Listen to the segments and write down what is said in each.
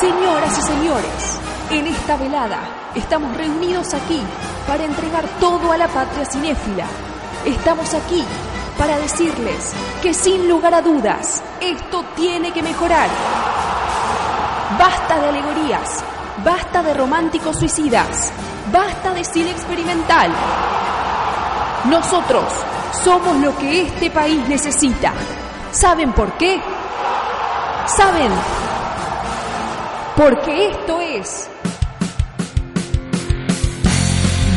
Señoras y señores, en esta velada estamos reunidos aquí para entregar todo a la patria cinéfila. Estamos aquí para decirles que sin lugar a dudas, esto tiene que mejorar. Basta de alegorías, basta de románticos suicidas, basta de cine experimental. Nosotros somos lo que este país necesita. ¿Saben por qué? ¿Saben? Porque esto es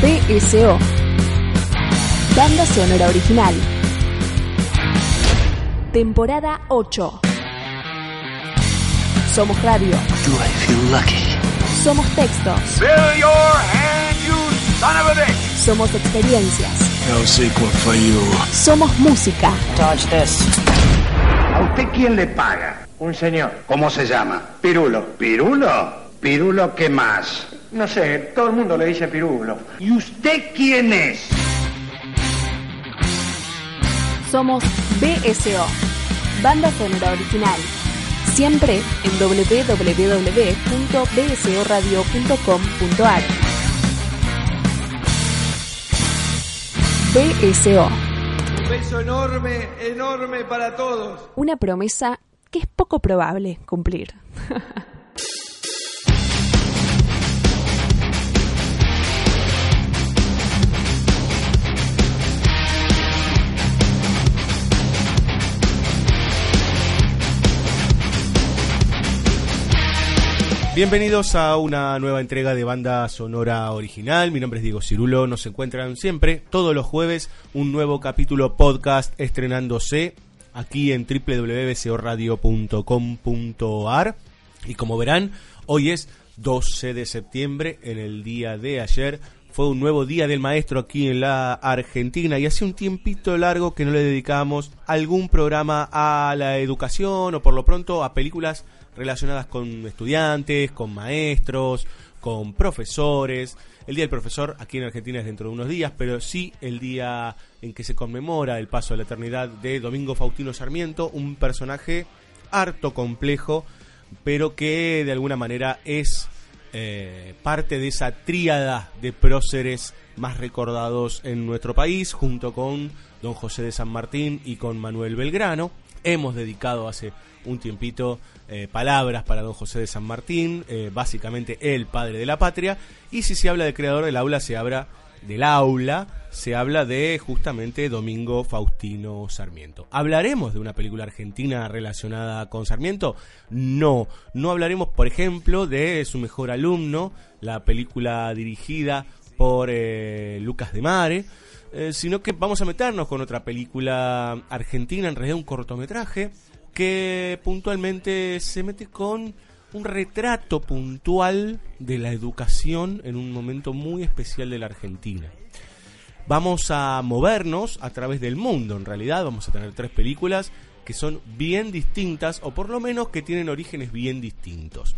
BSO, Banda Sonora Original, temporada 8. Somos radio, Do I feel lucky? somos textos, Fill your hand, you son of a bitch! somos experiencias, No sequel for you. somos música. Dodge this. ¿A usted quién le paga? Un señor. ¿Cómo se llama? Pirulo. ¿Pirulo? ¿Pirulo qué más? No sé, todo el mundo le dice Pirulo. ¿Y usted quién es? Somos BSO, Banda Sonora Original. Siempre en www.bsoradio.com.ar. BSO, Un beso enorme, enorme para todos. una promesa que es poco probable cumplir. Bienvenidos a una nueva entrega de banda sonora original. Mi nombre es Diego Cirulo. Nos encuentran siempre, todos los jueves, un nuevo capítulo podcast estrenándose aquí en www.bcoradio.com.ar. Y como verán, hoy es 12 de septiembre, en el día de ayer. Fue un nuevo día del maestro aquí en la Argentina y hace un tiempito largo que no le dedicamos algún programa a la educación o por lo pronto a películas relacionadas con estudiantes, con maestros, con profesores. El Día del Profesor aquí en Argentina es dentro de unos días, pero sí el día en que se conmemora el paso a la eternidad de Domingo Faustino Sarmiento, un personaje harto complejo, pero que de alguna manera es eh, parte de esa tríada de próceres más recordados en nuestro país, junto con don José de San Martín y con Manuel Belgrano. Hemos dedicado hace un tiempito eh, palabras para don José de San Martín, eh, básicamente el padre de la patria, y si se habla de creador del aula, se habla del aula, se habla de justamente Domingo Faustino Sarmiento. ¿Hablaremos de una película argentina relacionada con Sarmiento? No, no hablaremos, por ejemplo, de su mejor alumno, la película dirigida por eh, Lucas de Mare, eh, sino que vamos a meternos con otra película argentina, en realidad un cortometraje, que puntualmente se mete con un retrato puntual de la educación en un momento muy especial de la Argentina. Vamos a movernos a través del mundo, en realidad vamos a tener tres películas que son bien distintas o por lo menos que tienen orígenes bien distintos.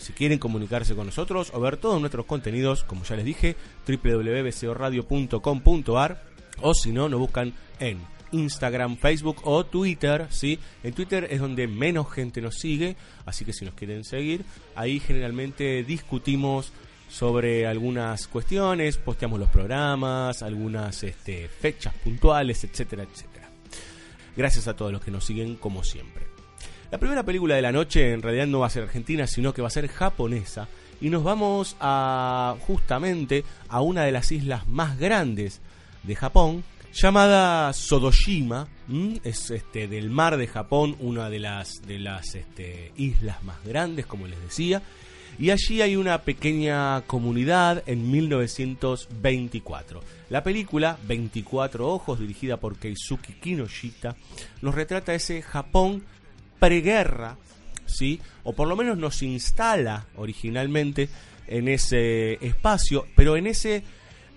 Si quieren comunicarse con nosotros o ver todos nuestros contenidos, como ya les dije, www.bcoradio.com.ar o si no, nos buscan en Instagram, Facebook o Twitter, ¿sí? En Twitter es donde menos gente nos sigue, así que si nos quieren seguir, ahí generalmente discutimos sobre algunas cuestiones, posteamos los programas, algunas este, fechas puntuales, etcétera, etcétera. Gracias a todos los que nos siguen como siempre. La primera película de la noche en realidad no va a ser argentina, sino que va a ser japonesa. Y nos vamos a justamente a una de las islas más grandes de Japón, llamada Sodoshima. Es este del mar de Japón, una de las de las este, islas más grandes, como les decía. Y allí hay una pequeña comunidad en 1924. La película 24 ojos, dirigida por Keisuke Kinoshita, nos retrata ese Japón preguerra, ¿sí? O por lo menos nos instala originalmente en ese espacio, pero en ese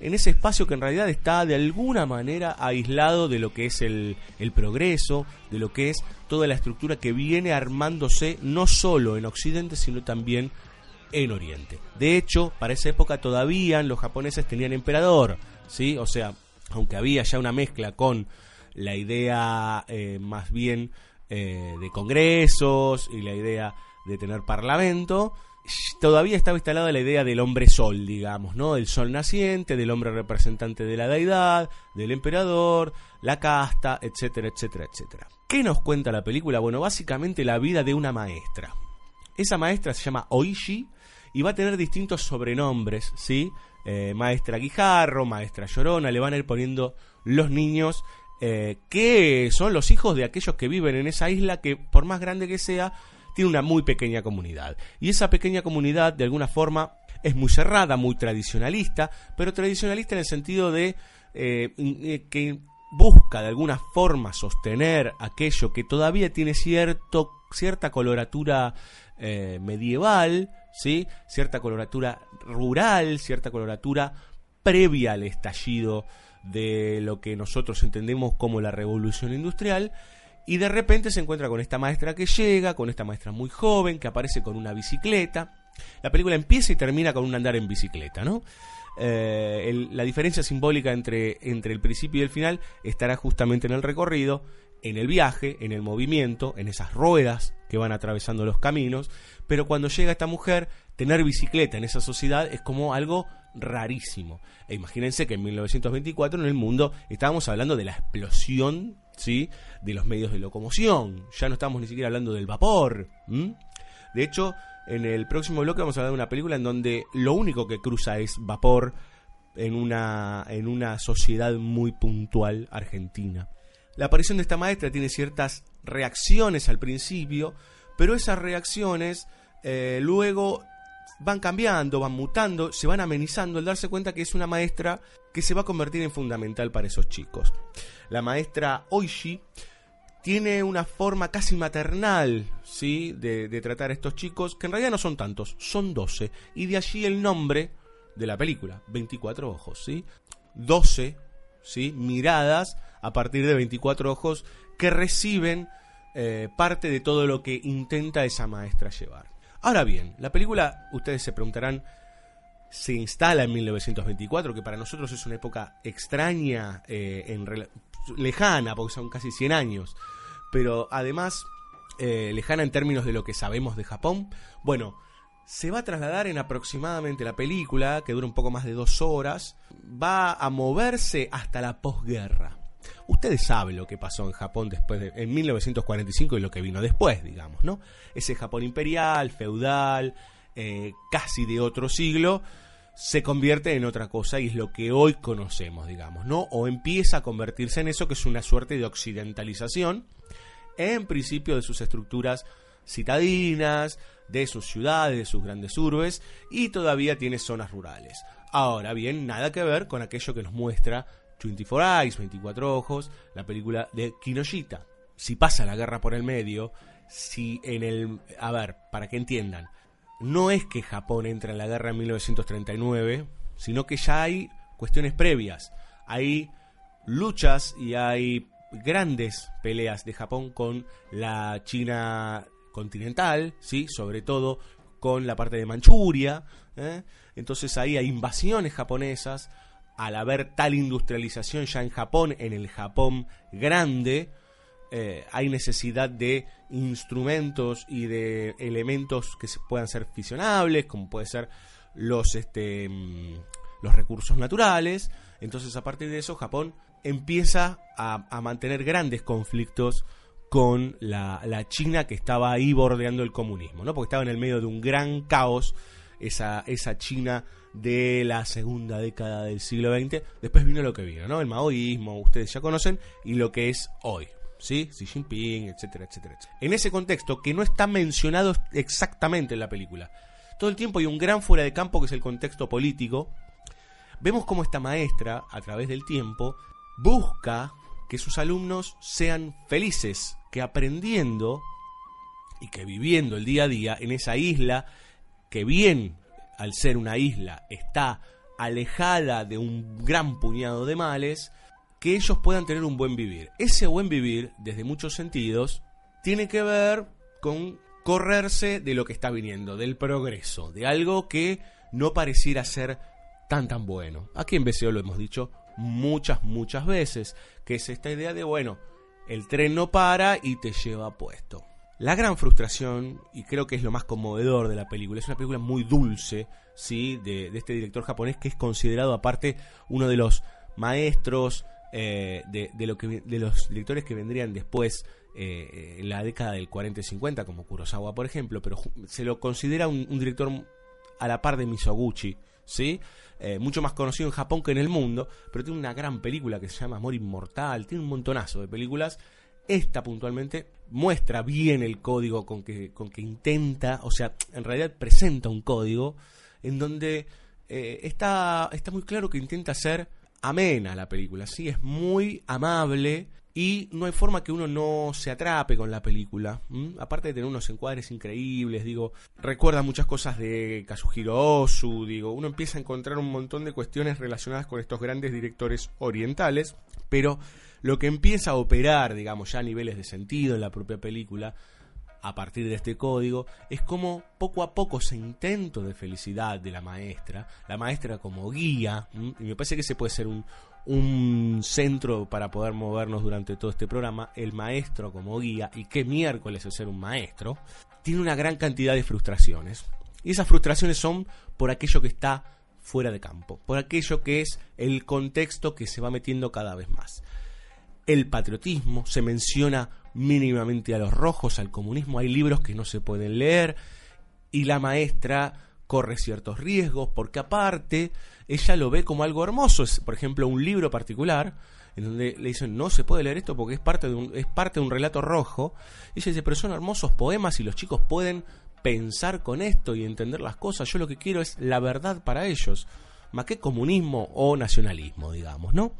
en ese espacio que en realidad está de alguna manera aislado de lo que es el, progreso, de lo que es toda la estructura que viene armándose no solo en Occidente, sino también en Oriente. De hecho, para esa época todavía los japoneses tenían emperador, ¿sí? O sea, aunque había ya una mezcla con la idea eh, más bien eh, de congresos y la idea de tener parlamento, todavía estaba instalada la idea del hombre sol, digamos, ¿no? El sol naciente, del hombre representante de la deidad, del emperador, la casta, etcétera, etcétera, etcétera. ¿Qué nos cuenta la película? Bueno, básicamente la vida de una maestra. Esa maestra se llama Oishi y va a tener distintos sobrenombres, ¿sí? Eh, maestra Guijarro, maestra Llorona, le van a ir poniendo los niños eh, que son los hijos de aquellos que viven en esa isla que, por más grande que sea, tiene una muy pequeña comunidad. Y esa pequeña comunidad, de alguna forma, es muy cerrada, muy tradicionalista, pero tradicionalista en el sentido de eh, eh, que busca de alguna forma sostener aquello que todavía tiene cierto, cierta coloratura medieval, ¿sí? cierta coloratura rural, cierta coloratura previa al estallido de lo que nosotros entendemos como la revolución industrial y de repente se encuentra con esta maestra que llega, con esta maestra muy joven, que aparece con una bicicleta. La película empieza y termina con un andar en bicicleta, ¿no? Eh, la diferencia simbólica entre, entre el principio y el final estará justamente en el recorrido, en el viaje, en el movimiento, en esas ruedas que van atravesando los caminos, pero cuando llega esta mujer, tener bicicleta en esa sociedad es como algo rarísimo. E imagínense que en 1924 en el mundo estábamos hablando de la explosión ¿sí? de los medios de locomoción. Ya no estamos ni siquiera hablando del vapor. De hecho, en el próximo bloque vamos a hablar de una película en donde lo único que cruza es vapor en una, en una sociedad muy puntual argentina. La aparición de esta maestra tiene ciertas reacciones al principio, pero esas reacciones eh, luego van cambiando, van mutando, se van amenizando al darse cuenta que es una maestra que se va a convertir en fundamental para esos chicos. La maestra Oishi tiene una forma casi maternal, ¿sí? De, tratar a estos chicos, que en realidad no son tantos, son 12. Y de allí el nombre de la película, 24 ojos, ¿sí? 12, ¿sí? Miradas a partir de 24 ojos que reciben eh, parte de todo lo que intenta esa maestra llevar. Ahora bien, la película, ustedes se preguntarán, se instala en 1924, que para nosotros es una época extraña, eh, en lejana, porque son casi 100 años, pero además eh, lejana en términos de lo que sabemos de Japón. Bueno, se va a trasladar en aproximadamente la película, que dura un poco más de dos horas, va a moverse hasta la posguerra. Ustedes saben lo que pasó en Japón después de, en 1945 y lo que vino después, digamos, ¿no? Ese Japón imperial, feudal, eh, casi de otro siglo, se convierte en otra cosa y es lo que hoy conocemos, digamos, ¿no? O empieza a convertirse en eso que es una suerte de occidentalización, en principio de sus estructuras citadinas, de sus ciudades, de sus grandes urbes, y todavía tiene zonas rurales. Ahora bien, nada que ver con aquello que nos muestra 24 Eyes, 24 Ojos, la película de Kinoshita. Si pasa la guerra por el medio, si en el... A ver, para que entiendan, no es que Japón entra en la guerra en 1939, sino que ya hay cuestiones previas. Hay luchas y hay grandes peleas de Japón con la China continental, ¿sí? sobre todo con la parte de Manchuria. ¿eh? Entonces ahí hay invasiones japonesas, al haber tal industrialización ya en Japón, en el Japón grande, eh, hay necesidad de instrumentos y de elementos que puedan ser fisionables, como puede ser los, este, mm, los recursos naturales. Entonces, a partir de eso, Japón empieza a, mantener grandes conflictos con la, la, China que estaba ahí bordeando el comunismo, ¿no? Porque estaba en el medio de un gran caos esa, esa China de la segunda década del siglo XX. Después vino lo que vino, ¿no? El maoísmo, ustedes ya conocen, y lo que es hoy. ¿Sí? Xi Jinping, etcétera, etcétera, etcétera. En ese contexto, que no está mencionado exactamente en la película, todo el tiempo hay un gran fuera de campo que es el contexto político. Vemos cómo esta maestra, a través del tiempo, busca que sus alumnos sean felices, que aprendiendo y que viviendo el día a día en esa isla que bien al ser una isla está alejada de un gran puñado de males, que ellos puedan tener un buen vivir. Ese buen vivir, desde muchos sentidos, tiene que ver con correrse de lo que está viniendo, del progreso, de algo que no pareciera ser tan tan bueno. Aquí en BCO lo hemos dicho muchas, muchas veces, que es esta idea de, bueno, el tren no para y te lleva puesto. La gran frustración, y creo que es lo más conmovedor de la película, es una película muy dulce, ¿sí? De, este director japonés que es considerado aparte uno de los maestros eh, de, de los directores que vendrían después eh, en la década del 40 y 50, como Kurosawa, por ejemplo, pero se lo considera un, un director a la par de Misoguchi, ¿sí? Eh, mucho más conocido en Japón que en el mundo, pero tiene una gran película que se llama Amor Inmortal, tiene un montonazo de películas. Esta puntualmente muestra bien el código con que, con que intenta, o sea, en realidad presenta un código en donde eh, está, está muy claro que intenta ser amena la película, sí, es muy amable y no hay forma que uno no se atrape con la película. Aparte de tener unos encuadres increíbles, digo, recuerda muchas cosas de Kazuhiro Ozu, digo, uno empieza a encontrar un montón de cuestiones relacionadas con estos grandes directores orientales, pero lo que empieza a operar, digamos, ya a niveles de sentido en la propia película, a partir de este código, es como poco a poco ese intento de felicidad de la maestra, la maestra como guía, y me parece que ese puede ser un, un centro para poder movernos durante todo este programa, el maestro como guía, y qué miércoles es ser un maestro, tiene una gran cantidad de frustraciones. Y esas frustraciones son por aquello que está fuera de campo, por aquello que es el contexto que se va metiendo cada vez más el patriotismo, se menciona mínimamente a los rojos, al comunismo, hay libros que no se pueden leer y la maestra corre ciertos riesgos porque aparte ella lo ve como algo hermoso, es por ejemplo un libro particular en donde le dicen no se puede leer esto porque es parte de un, es parte de un relato rojo y ella dice pero son hermosos poemas y los chicos pueden pensar con esto y entender las cosas, yo lo que quiero es la verdad para ellos, más que comunismo o nacionalismo, digamos, ¿no?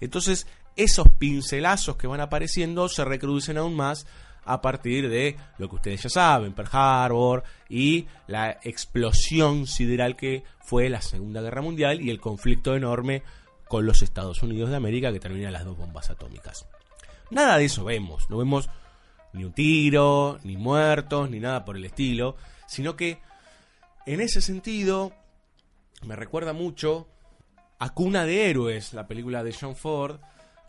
Entonces, esos pincelazos que van apareciendo se recrudecen aún más a partir de lo que ustedes ya saben, Pearl Harbor y la explosión sideral que fue la Segunda Guerra Mundial y el conflicto enorme con los Estados Unidos de América que termina las dos bombas atómicas. Nada de eso vemos, no vemos ni un tiro, ni muertos, ni nada por el estilo, sino que en ese sentido me recuerda mucho a Cuna de Héroes, la película de John Ford,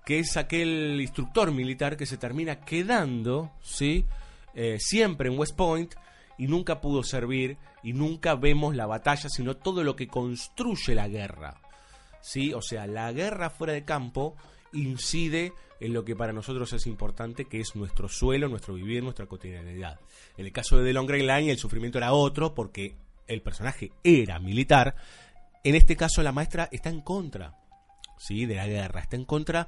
que es aquel instructor militar que se termina quedando, ¿sí? Eh, siempre en West Point y nunca pudo servir y nunca vemos la batalla, sino todo lo que construye la guerra, ¿sí? O sea, la guerra fuera de campo incide en lo que para nosotros es importante, que es nuestro suelo, nuestro vivir, nuestra cotidianidad. En el caso de The Long Grey Line, el sufrimiento era otro porque el personaje era militar. En este caso, la maestra está en contra ¿sí? de la guerra, está en contra.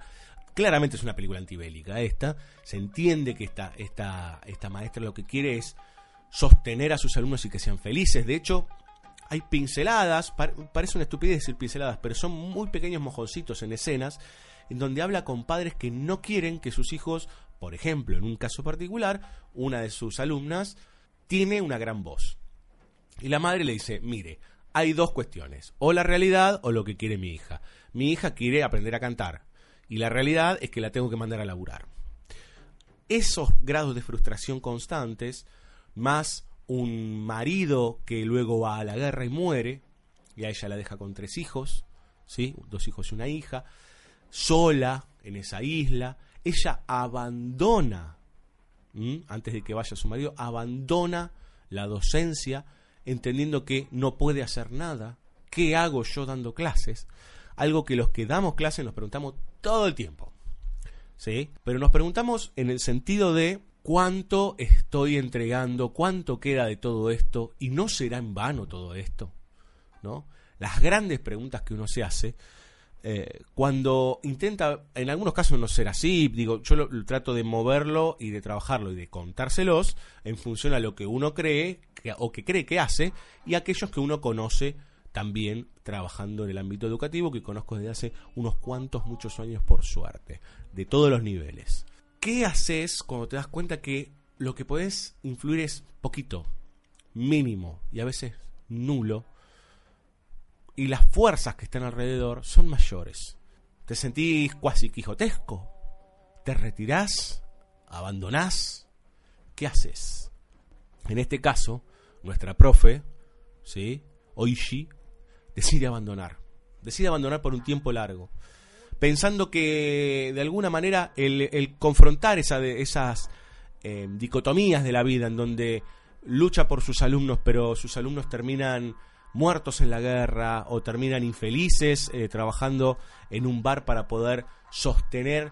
Claramente es una película antibélica esta. Se entiende que esta, esta, esta maestra lo que quiere es sostener a sus alumnos y que sean felices. De hecho, hay pinceladas, par- parece una estupidez decir pinceladas, pero son muy pequeños mojoncitos en escenas en donde habla con padres que no quieren que sus hijos, por ejemplo, en un caso particular, una de sus alumnas tiene una gran voz. Y la madre le dice, mire, hay dos cuestiones, o la realidad o lo que quiere mi hija. Mi hija quiere aprender a cantar y la realidad es que la tengo que mandar a laburar. Esos grados de frustración constantes, más un marido que luego va a la guerra y muere, y a ella la deja con tres hijos, ¿sí? dos hijos y una hija, sola en esa isla, ella abandona, antes de que vaya su marido, abandona la docencia, entendiendo que no puede hacer nada. ¿Qué hago yo dando clases? Algo que los que damos clases nos preguntamos todo el tiempo. ¿Sí? Pero nos preguntamos en el sentido de cuánto estoy entregando, cuánto queda de todo esto y no será en vano todo esto. ¿No? Las grandes preguntas que uno se hace eh, cuando intenta, en algunos casos no ser así, digo, yo trato de moverlo y de trabajarlo y de contárselos en función a lo que uno cree o que cree que hace y aquellos que uno conoce también trabajando en el ámbito educativo que conozco desde hace unos cuantos, muchos años por suerte, de todos los niveles. ¿Qué haces cuando te das cuenta que lo que podés influir es poquito, mínimo y a veces nulo y las fuerzas que están alrededor son mayores. Te sentís cuasi quijotesco. Te retirás, abandonás. ¿Qué haces? En este caso, nuestra profe, ¿sí? Oishi, decide abandonar. Decide abandonar por un tiempo largo. Pensando que de alguna manera el, confrontar esa de- esas eh, dicotomías de la vida, en donde lucha por sus alumnos, pero sus alumnos terminan muertos en la guerra o terminan infelices eh, trabajando en un bar para poder sostener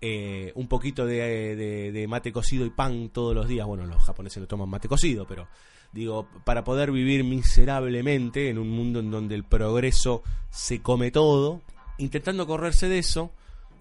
eh, un poquito de, de- mate cocido y pan todos los días. Bueno, los japoneses no toman mate cocido, pero digo, para poder vivir miserablemente en un mundo en donde el progreso se come todo, intentando correrse de eso,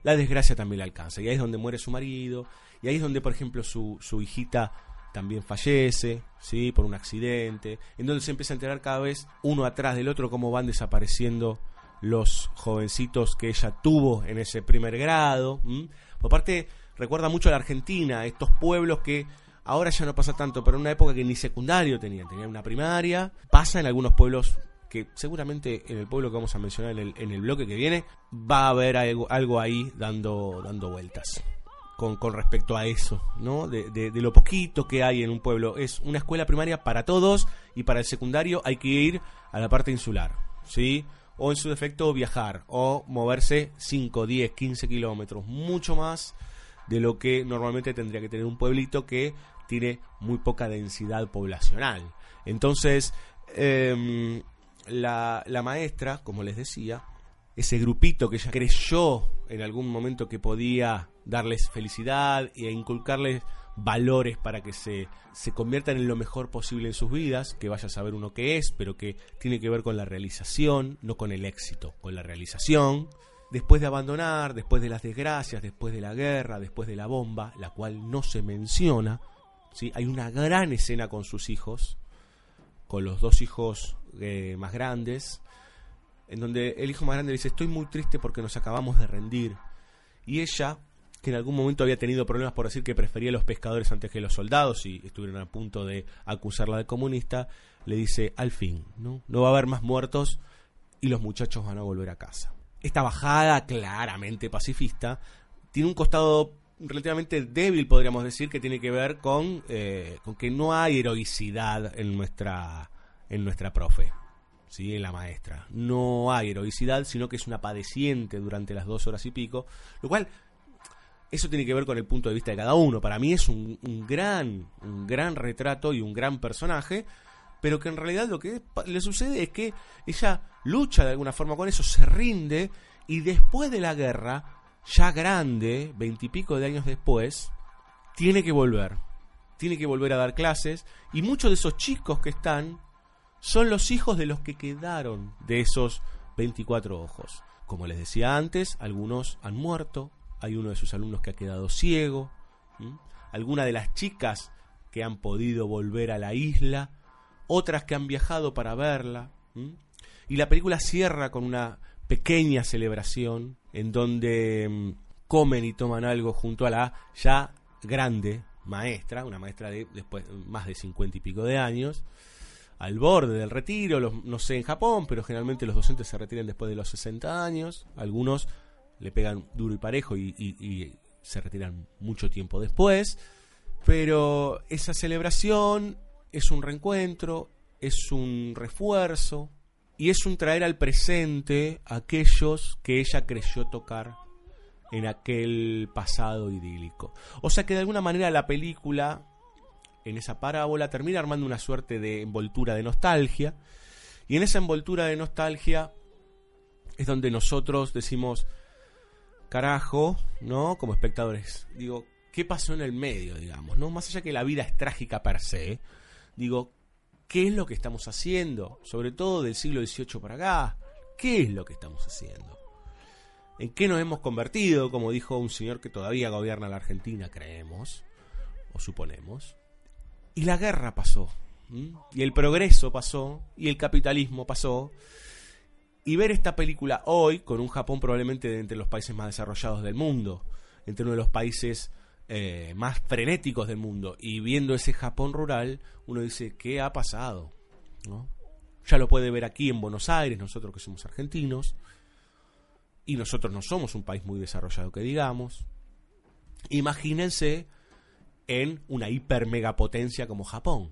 la desgracia también le alcanza. Y ahí es donde muere su marido, y ahí es donde, por ejemplo, su, su hijita también fallece, ¿sí? Por un accidente, en donde se empieza a enterar cada vez uno atrás del otro cómo van desapareciendo los jovencitos que ella tuvo en ese primer grado. ¿m? Por parte, recuerda mucho a la Argentina, estos pueblos que ahora ya no pasa tanto, pero en una época que ni secundario tenían, tenían una primaria. Pasa en algunos pueblos que seguramente en el pueblo que vamos a mencionar en el, en bloque que viene va a haber algo, algo ahí dando, dando vueltas con, con respecto a eso, ¿no? De, de- de lo poquito que hay en un pueblo. Es una escuela primaria para todos y para el secundario hay que ir a la parte insular, ¿sí? O en su defecto viajar o moverse 5, 10, 15 kilómetros, mucho más de lo que normalmente tendría que tener un pueblito que tiene muy poca densidad poblacional. Entonces, em, la, la maestra, como les decía, ese grupito que ella creyó en algún momento que podía darles felicidad e inculcarles valores para que se, se conviertan en lo mejor posible en sus vidas, que vaya a saber uno qué es, pero que tiene que ver con la realización, no con el éxito, con la realización. Después de abandonar, después de las desgracias, después de la guerra, después de la bomba, la cual no se menciona, hay una gran escena con sus hijos, con los dos hijos eh, más grandes, en donde el hijo más grande dice, estoy muy triste porque nos acabamos de rendir. Y ella, que en algún momento había tenido problemas por decir que prefería a los pescadores antes que los soldados y estuvieron a punto de acusarla de comunista, le dice, al fin, ¿no? No va a haber más muertos y los muchachos van a volver a casa. Esta bajada claramente pacifista tiene un costado relativamente débil, podríamos decir, que tiene que ver con, eh, con que no hay heroicidad en nuestra, en nuestra profe. ¿sí? en la maestra. No hay heroicidad, sino que es una padeciente durante las dos horas y pico, lo cual eso tiene que ver con el punto de vista de cada uno. Para mí es un, un gran, un gran retrato y un gran personaje, pero que en realidad lo que le sucede es que ella lucha de alguna forma con eso, se rinde y después de la guerra, ya grande, veintipico de años después, tiene que volver. Tiene que volver a dar clases y muchos de esos chicos que están son los hijos de los que quedaron de esos 24 ojos. Como les decía antes, algunos han muerto, hay uno de sus alumnos que ha quedado ciego, ¿m? alguna de las chicas que han podido volver a la isla, otras que han viajado para verla. Y la película cierra con una pequeña celebración en donde mm, comen y toman algo junto a la ya grande maestra, una maestra de después más de cincuenta y pico de años, al borde del retiro, no sé en Japón, pero generalmente los docentes se retiran después de los 60 años, algunos le pegan duro y parejo y se retiran mucho tiempo después, pero esa celebración es un reencuentro, es un refuerzo y es un traer al presente aquellos que ella creyó tocar en aquel pasado idílico. O sea que de alguna manera la película en esa parábola termina armando una suerte de envoltura de nostalgia. Y en esa envoltura de nostalgia es donde nosotros decimos, carajo, ¿no? Como espectadores, digo, ¿qué pasó en el medio, digamos? ¿no? Más allá que la vida es trágica per se, digo, ¿qué es lo que estamos haciendo? Sobre todo del siglo XVIII para acá, ¿qué es lo que estamos haciendo? ¿En qué nos hemos convertido? Como dijo un señor que todavía gobierna la Argentina, creemos, o suponemos. Y la guerra pasó, y el progreso pasó, y el capitalismo pasó. Y ver esta película hoy, con un Japón probablemente entre los países más desarrollados del mundo, entre uno de los países eh, más frenéticos del mundo, y viendo ese Japón rural, uno dice, ¿qué ha pasado? Ya lo puede ver aquí en Buenos Aires, nosotros que somos argentinos, y nosotros no somos un país muy desarrollado que digamos. Imagínense en una hiper megapotencia como Japón.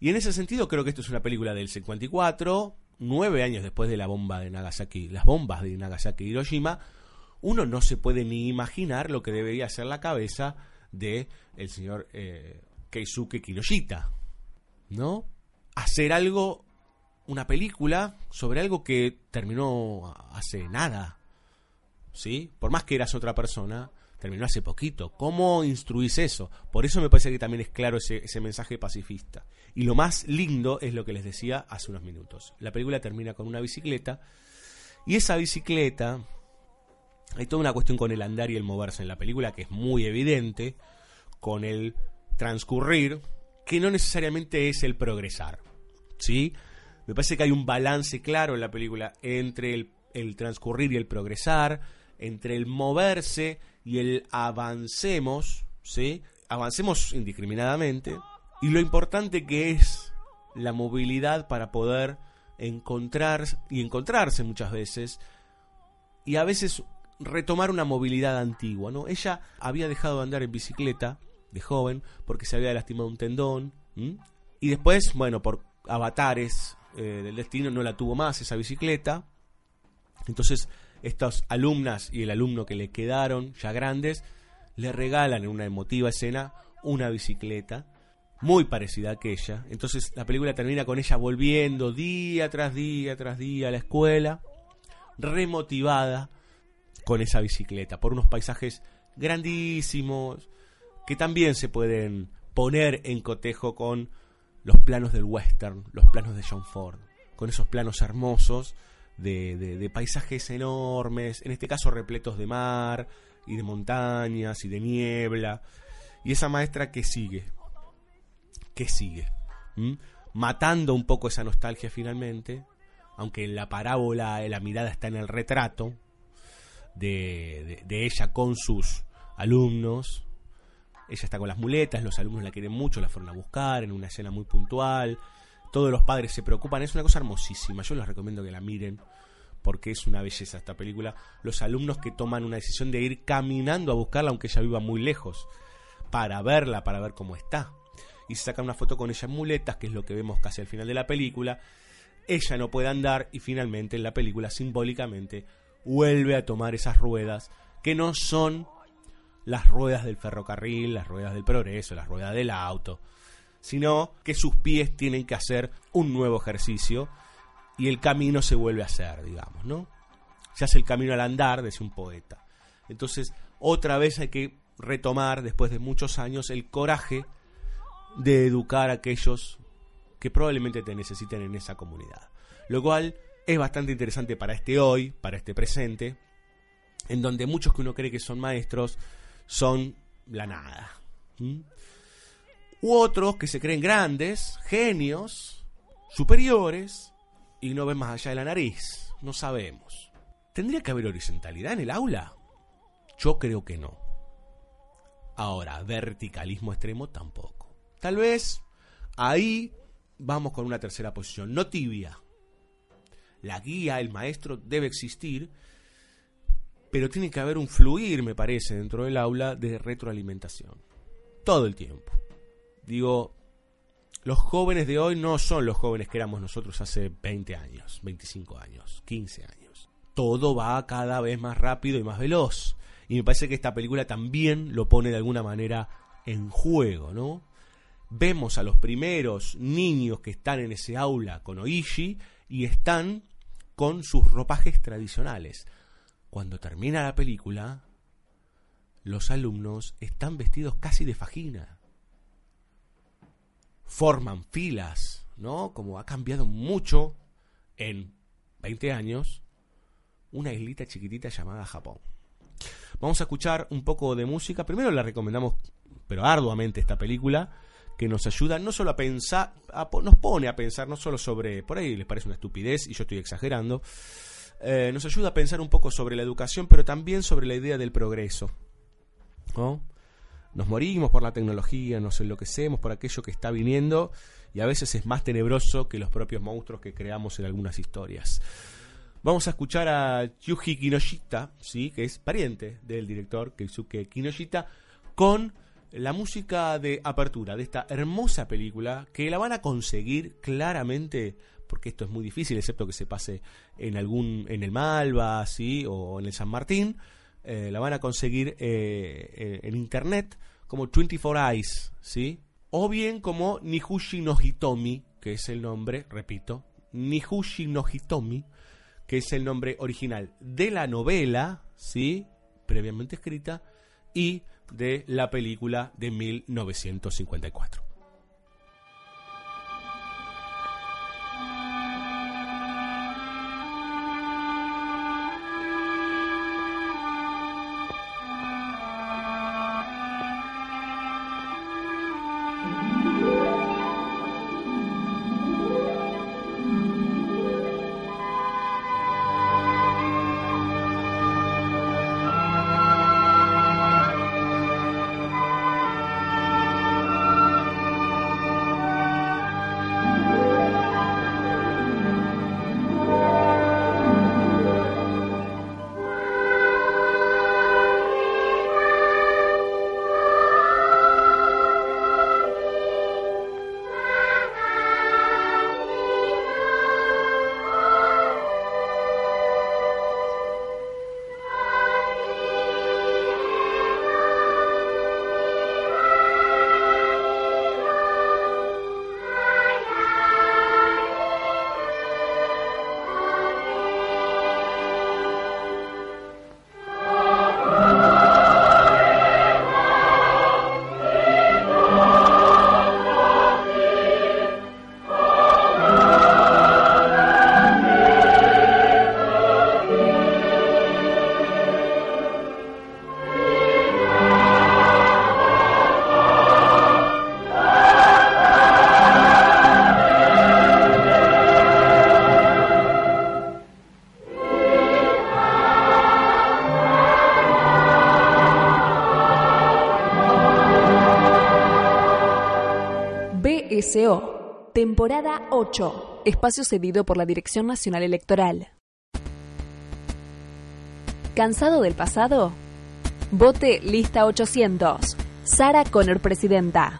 Y en ese sentido creo que esto es una película del 54, nueve años después de la bomba de Nagasaki, las bombas de Nagasaki y Hiroshima, uno no se puede ni imaginar lo que debería ser la cabeza de el señor eh, Keisuke Kiyoshita, ¿no? Hacer algo, una película sobre algo que terminó hace nada, ¿sí? Por más que eras otra persona, terminó hace poquito. ¿Cómo instruís eso? Por eso me parece que también es claro ese, mensaje pacifista. Y lo más lindo es lo que les decía hace unos minutos. La película termina con una bicicleta y esa bicicleta, hay toda una cuestión con el andar y el moverse en la película que es muy evidente, con el transcurrir, que no necesariamente es el progresar. ¿Sí? Me parece que hay un balance claro en la película entre el, transcurrir y el progresar, entre el moverse y el avancemos, ¿sí? Avancemos indiscriminadamente. Y lo importante que es la movilidad para poder encontrar y encontrarse muchas veces y a veces retomar una movilidad antigua, ¿no? Ella había dejado de andar en bicicleta de joven porque se había lastimado un tendón y después, bueno, por avatares eh, del destino no la tuvo más esa bicicleta. Entonces estas alumnas y el alumno que le quedaron ya grandes le regalan en una emotiva escena una bicicleta muy parecida a aquella. Entonces la película termina con ella volviendo día tras día tras día a la escuela, remotivada con esa bicicleta, por unos paisajes grandísimos que también se pueden poner en cotejo con los planos del western, los planos de John Ford, con esos planos hermosos de, paisajes enormes, en este caso repletos de mar y de montañas y de niebla. Y esa maestra que sigue, que sigue, matando un poco esa nostalgia finalmente, aunque en la parábola la mirada está en el retrato de, de ella con sus alumnos. Ella está con las muletas, los alumnos la quieren mucho, la fueron a buscar en una escena muy puntual todos los padres se preocupan, es una cosa hermosísima, yo les recomiendo que la miren porque es una belleza esta película, los alumnos que toman una decisión de ir caminando a buscarla aunque ella viva muy lejos, para verla, para ver cómo está. Y se sacan una foto con ella en muletas, que es lo que vemos casi al final de la película. Ella no puede andar y finalmente en la película simbólicamente vuelve a tomar esas ruedas que no son las ruedas del ferrocarril, las ruedas del progreso, las ruedas del auto, sino que sus pies tienen que hacer un nuevo ejercicio y el camino se vuelve a hacer, digamos, ¿no? Se hace el camino al andar, decía un poeta. Entonces, otra vez hay que retomar, después de muchos años, el coraje de educar a aquellos que probablemente te necesiten en esa comunidad. Lo cual es bastante interesante para este hoy, para este presente, en donde muchos que uno cree que son maestros son la nada. U otros que se creen grandes, genios, superiores, y no ven más allá de la nariz. No sabemos. ¿Tendría que haber horizontalidad en el aula? Yo creo que no. Ahora, verticalismo extremo tampoco. Tal vez ahí vamos con una tercera posición, no tibia. La guía, el maestro debe existir, pero tiene que haber un fluir, me parece, dentro del aula de retroalimentación. Todo el tiempo. Digo, los jóvenes de hoy no son los jóvenes que éramos nosotros hace 20 años, 25 años, 15 años. Todo va cada vez más rápido y más veloz. Y me parece que esta película también lo pone de alguna manera en juego, ¿no? Vemos a los primeros niños que están en ese aula con Oishi y están con sus ropajes tradicionales. Cuando termina la película, los alumnos están vestidos casi de fajina forman filas, ¿no? Como ha cambiado mucho en 20 años una islita chiquitita llamada Japón. Vamos a escuchar un poco de música. Primero le recomendamos, pero arduamente, esta película que nos ayuda no solo a pensar, nos pone a pensar no solo sobre, por ahí les parece una estupidez y yo estoy exagerando, eh, nos ayuda a pensar un poco sobre la educación, pero también sobre la idea del progreso. ¿no? nos morimos por la tecnología, nos enloquecemos por aquello que está viniendo y a veces es más tenebroso que los propios monstruos que creamos en algunas historias. Vamos a escuchar a Yuji Kinoshita, ¿sí? que es pariente del director Keisuke Kinoshita, con la música de apertura de esta hermosa película que la van a conseguir claramente porque esto es muy difícil excepto que se pase en algún en el Malva ¿sí? o en el San Martín eh, la van a conseguir eh, en internet como 24 Eyes, ¿sí? O bien como Nihushi no Hitomi, que es el nombre, repito, Nihushi no Hitomi, que es el nombre original de la novela, ¿sí? Previamente escrita, y de la película de 1954. BSO, temporada 8, espacio cedido por la Dirección Nacional Electoral. ¿Cansado del pasado? Vote lista 800. Sara Connor, presidenta.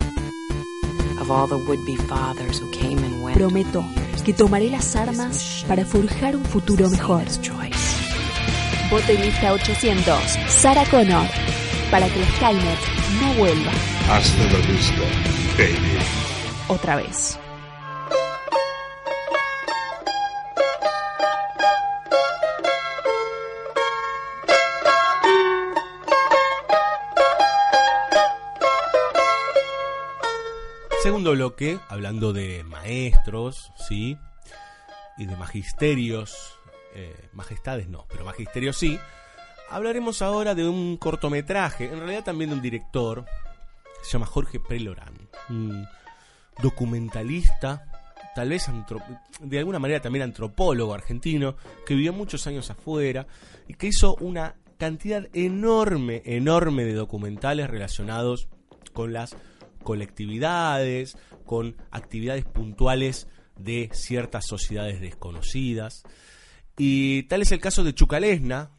of all the would-be fathers who came and went. Prometo que tomaré las armas para forjar un futuro mejor. Vote lista 800. Sara Connor. Para que el Skynet no vuelva Hasta la vista, baby. Otra vez. Segundo bloque, hablando de maestros, ¿sí? Y de magisterios, eh, majestades no, pero magisterios sí. Hablaremos ahora de un cortometraje, en realidad también de un director, se llama Jorge Pelorán, un documentalista, tal vez de alguna manera también antropólogo argentino, que vivió muchos años afuera y que hizo una cantidad enorme, enorme de documentales relacionados con las colectividades, con actividades puntuales de ciertas sociedades desconocidas. Y tal es el caso de Chucalesna,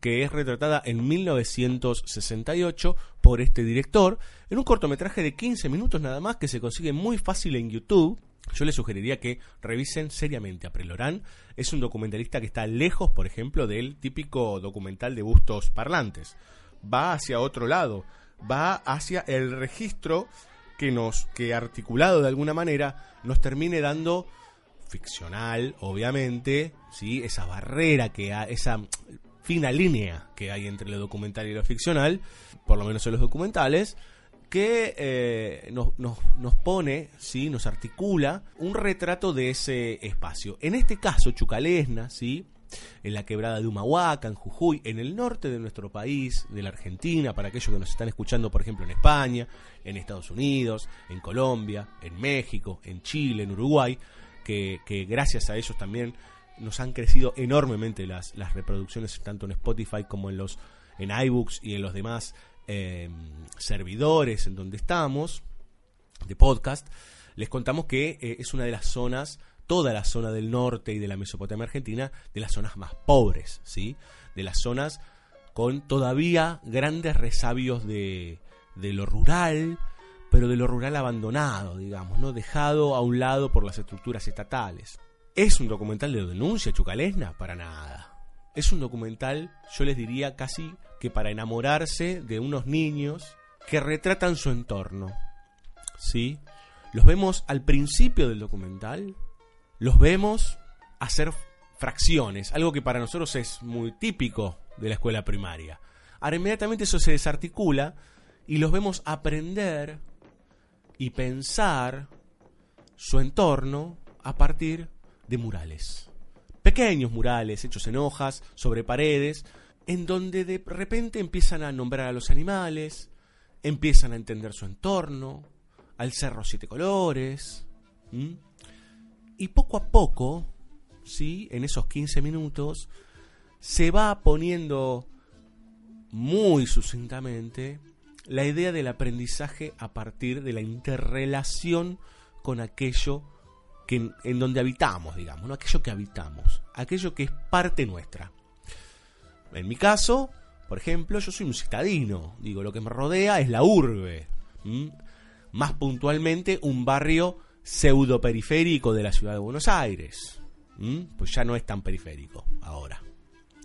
que es retratada en 1968 por este director, en un cortometraje de 15 minutos nada más que se consigue muy fácil en YouTube. Yo les sugeriría que revisen seriamente a Prelorán. Es un documentalista que está lejos, por ejemplo, del típico documental de bustos parlantes. Va hacia otro lado, va hacia el registro que nos, que articulado de alguna manera, nos termine dando ficcional, obviamente, ¿sí? esa barrera que hay, esa fina línea que hay entre lo documental y lo ficcional, por lo menos en los documentales, que eh, nos, nos, nos pone, ¿sí? nos articula un retrato de ese espacio. En este caso, Chucalesna, ¿sí? en la quebrada de Humahuaca, en Jujuy, en el norte de nuestro país, de la Argentina, para aquellos que nos están escuchando, por ejemplo, en España, en Estados Unidos, en Colombia, en México, en Chile, en Uruguay, que, gracias a ellos también nos han crecido enormemente las, las reproducciones tanto en Spotify como en los en iBooks y en los demás eh, servidores en donde estamos de podcast. Les contamos que eh, es una de las zonas toda la zona del norte y de la Mesopotamia argentina de las zonas más pobres, ¿sí? De las zonas con todavía grandes resabios de, de lo rural, pero de lo rural abandonado, digamos, ¿no? Dejado a un lado por las estructuras estatales. ¿Es un documental de denuncia chucalesna? Para nada. Es un documental, yo les diría casi que para enamorarse de unos niños, que retratan su entorno. ¿Sí? Los vemos al principio del documental, los vemos hacer fracciones, algo que para nosotros es muy típico de la escuela primaria. Ahora inmediatamente eso se desarticula y los vemos aprender y pensar su entorno a partir de murales. Pequeños murales hechos en hojas, sobre paredes, en donde de repente empiezan a nombrar a los animales, empiezan a entender su entorno, al cerro siete colores, y poco a poco, ¿sí? en esos 15 minutos, se va poniendo muy sucintamente la idea del aprendizaje a partir de la interrelación con aquello que en, donde habitamos, digamos, ¿no? aquello que habitamos, aquello que es parte nuestra. En mi caso, por ejemplo, yo soy un citadino, digo, lo que me rodea es la urbe, más puntualmente un barrio pseudo periférico de la ciudad de Buenos Aires, pues ya no es tan periférico ahora,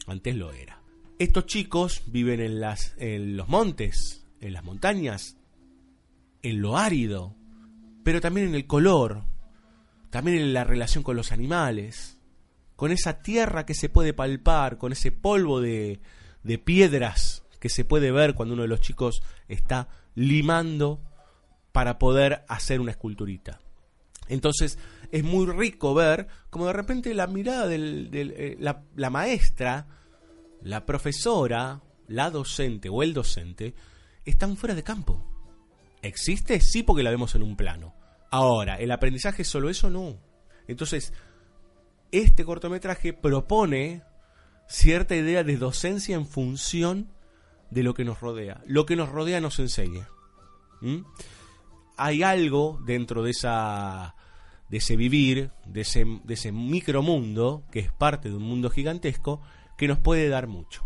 antes lo era. Estos chicos viven en, las, en los montes, en las montañas, en lo árido, pero también en el color, también en la relación con los animales, con esa tierra que se puede palpar, con ese polvo de, de piedras que se puede ver cuando uno de los chicos está limando para poder hacer una esculturita. Entonces es muy rico ver como de repente la mirada de eh, la, la maestra, la profesora, la docente o el docente están fuera de campo. ¿Existe? Sí, porque la vemos en un plano. Ahora, ¿el aprendizaje solo eso? No. Entonces, este cortometraje propone cierta idea de docencia en función de lo que nos rodea. Lo que nos rodea nos enseña. ¿Mm? Hay algo dentro de esa de ese vivir, de ese, de ese micromundo, que es parte de un mundo gigantesco, que nos puede dar mucho.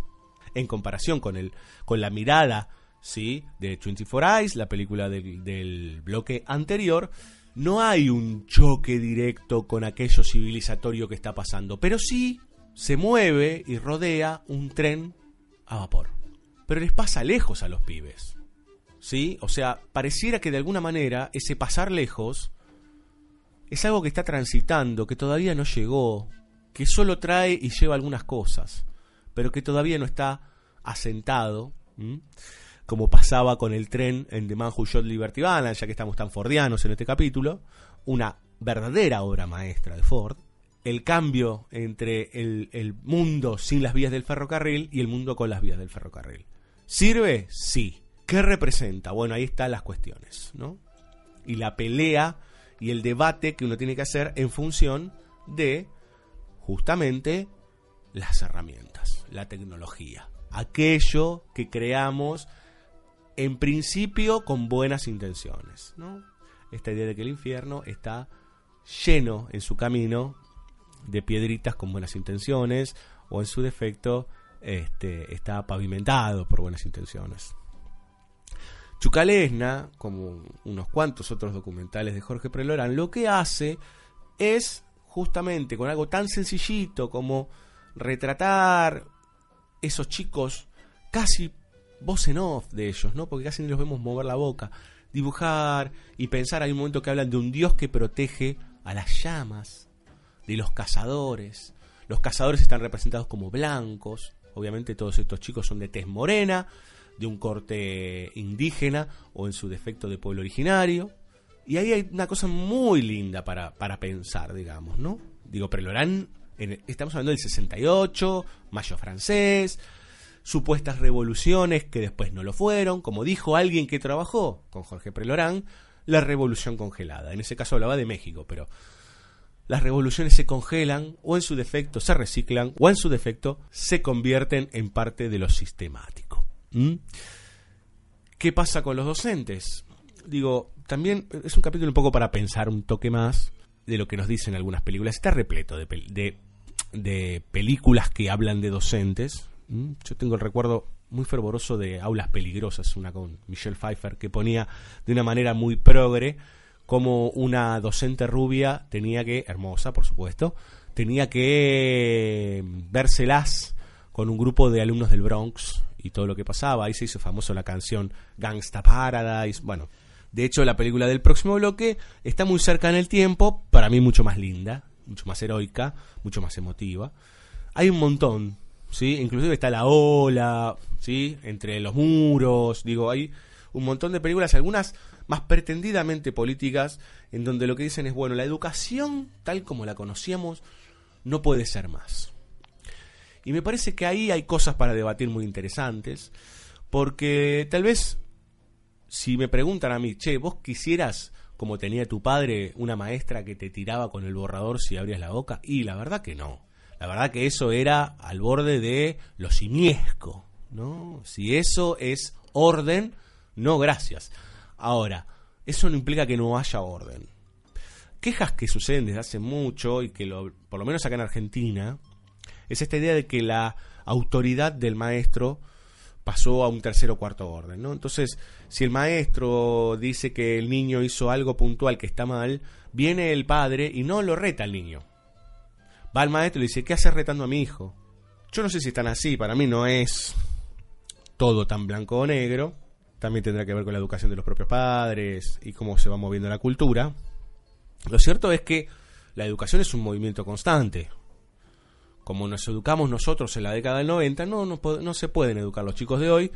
En comparación con, el, con la mirada ¿sí? de 24 Eyes, la película del, bloque anterior, no hay un choque directo con aquello civilizatorio que está pasando, pero sí se mueve y rodea un tren a vapor. Pero les pasa lejos a los pibes. ¿Sí? O sea, pareciera que de alguna manera ese pasar lejos es algo que está transitando, que todavía no llegó, que solo trae y lleva algunas cosas, pero que todavía no está asentado como pasaba con el tren en The Man Who Liberty Balance, ya que estamos tan fordianos en este capítulo, una verdadera obra maestra de Ford, el cambio entre el, el, mundo sin las vías del ferrocarril y el mundo con las vías del ferrocarril. ¿Sirve? Sí. ¿Qué representa? Bueno, ahí están las cuestiones, ¿no? Y la pelea y el debate que uno tiene que hacer en función de justamente las herramientas, la tecnología, aquello que creamos en principio con buenas intenciones. Esta idea de que el infierno está lleno en su camino de piedritas con buenas intenciones o en su defecto este, está pavimentado por buenas intenciones. Chucalesna, como unos cuantos otros documentales de Jorge Prelorán, lo que hace es justamente con algo tan sencillito como retratar esos chicos casi voz en off de ellos, ¿no? Porque casi ni los vemos mover la boca, dibujar y pensar. Hay un momento que hablan de un dios que protege a las llamas, de los cazadores. Los cazadores están representados como blancos. Obviamente todos estos chicos son de tez morena, de un corte indígena o en su defecto de pueblo originario. Y ahí hay una cosa muy linda para, para pensar, digamos, ¿no? Digo, Prelorán, estamos hablando del 68, Mayo francés, supuestas revoluciones que después no lo fueron, como dijo alguien que trabajó con Jorge Prelorán, la revolución congelada. En ese caso hablaba de México, pero las revoluciones se congelan o en su defecto se reciclan o en su defecto se convierten en parte de lo sistemático. ¿Mm? ¿Qué pasa con los docentes? Digo, también es un capítulo un poco para pensar un toque más de lo que nos dicen algunas películas. Está repleto de, de, de películas que hablan de docentes, ¿Mm? Yo tengo el recuerdo muy fervoroso de Aulas Peligrosas, una con Michelle Pfeiffer, que ponía de una manera muy progre como una docente rubia tenía que, hermosa por supuesto, tenía que vérselas con un grupo de alumnos del Bronx y todo lo que pasaba. Ahí se hizo famoso la canción Gangsta Paradise. Bueno, de hecho la película del próximo bloque está muy cerca en el tiempo, para mí mucho más linda, mucho más heroica, mucho más emotiva. Hay un montón, ¿sí? Inclusive está La Ola, ¿sí? Entre los muros, digo, hay un montón de películas, algunas más pretendidamente políticas, en donde lo que dicen es, bueno, la educación tal como la conocíamos no puede ser más. Y me parece que ahí hay cosas para debatir muy interesantes, porque tal vez si me preguntan a mí, che, vos quisieras, como tenía tu padre, una maestra que te tiraba con el borrador si abrías la boca, y la verdad que no. La verdad que eso era al borde de lo simiesco, ¿no? Si eso es orden, no gracias. Ahora, eso no implica que no haya orden. Quejas que suceden desde hace mucho y que lo, por lo menos acá en Argentina, es esta idea de que la autoridad del maestro pasó a un tercer o cuarto orden, ¿no? Entonces, si el maestro dice que el niño hizo algo puntual que está mal, viene el padre y no lo reta al niño. Va al maestro y le dice, ¿qué haces retando a mi hijo? Yo no sé si están así, para mí no es todo tan blanco o negro. También tendrá que ver con la educación de los propios padres y cómo se va moviendo la cultura. Lo cierto es que la educación es un movimiento constante como nos educamos nosotros en la década del 90, no, no, se pueden educar los chicos de hoy,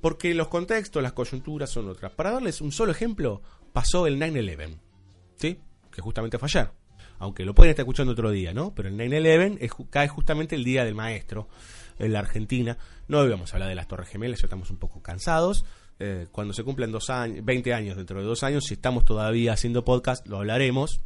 porque los contextos, las coyunturas son otras. Para darles un solo ejemplo, pasó el 9-11, ¿sí? Que justamente fue ayer. Aunque lo pueden estar escuchando otro día, ¿no? Pero el 9-11 cae justamente el día del maestro en la Argentina. No íbamos a hablar de las Torres Gemelas, ya estamos un poco cansados. Eh, cuando se cumplen dos años, 20 años dentro de dos años, si estamos todavía haciendo podcast, lo hablaremos.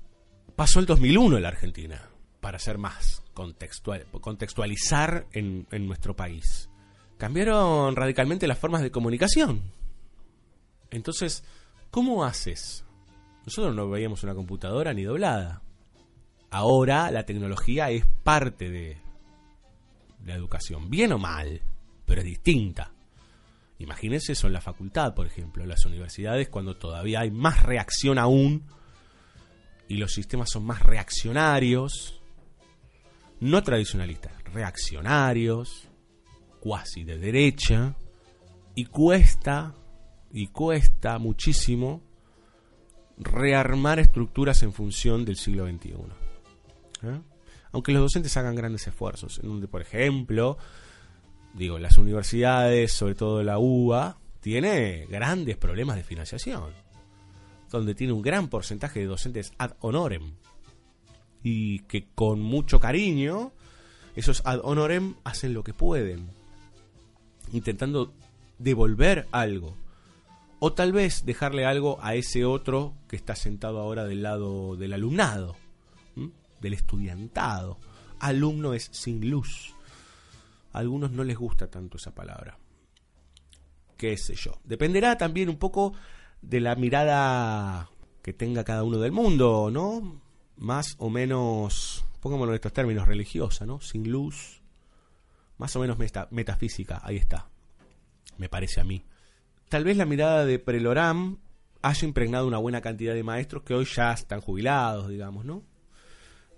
Pasó el 2001 en la Argentina, para ser más contextual, contextualizar en, en nuestro país. Cambiaron radicalmente las formas de comunicación. Entonces, ¿cómo haces? Nosotros no veíamos una computadora ni doblada. Ahora la tecnología es parte de la educación, bien o mal, pero es distinta. Imagínense eso en la facultad, por ejemplo, en las universidades, cuando todavía hay más reacción aún y los sistemas son más reaccionarios no tradicionalistas, reaccionarios, cuasi de derecha, y cuesta, y cuesta muchísimo rearmar estructuras en función del siglo XXI. Aunque los docentes hagan grandes esfuerzos, en donde, por ejemplo, digo, las universidades, sobre todo la UBA, tiene grandes problemas de financiación, donde tiene un gran porcentaje de docentes ad honorem, y que con mucho cariño esos ad honorem hacen lo que pueden, intentando devolver algo. O tal vez dejarle algo a ese otro que está sentado ahora del lado del alumnado, del estudiantado. Alumno es sin luz. A algunos no les gusta tanto esa palabra. ¿Qué sé yo? Dependerá también un poco de la mirada que tenga cada uno del mundo, ¿no? más o menos, pongámoslo en estos términos, religiosa, ¿no? Sin luz, más o menos metafísica, ahí está, me parece a mí. Tal vez la mirada de Preloram haya impregnado una buena cantidad de maestros que hoy ya están jubilados, digamos, ¿no?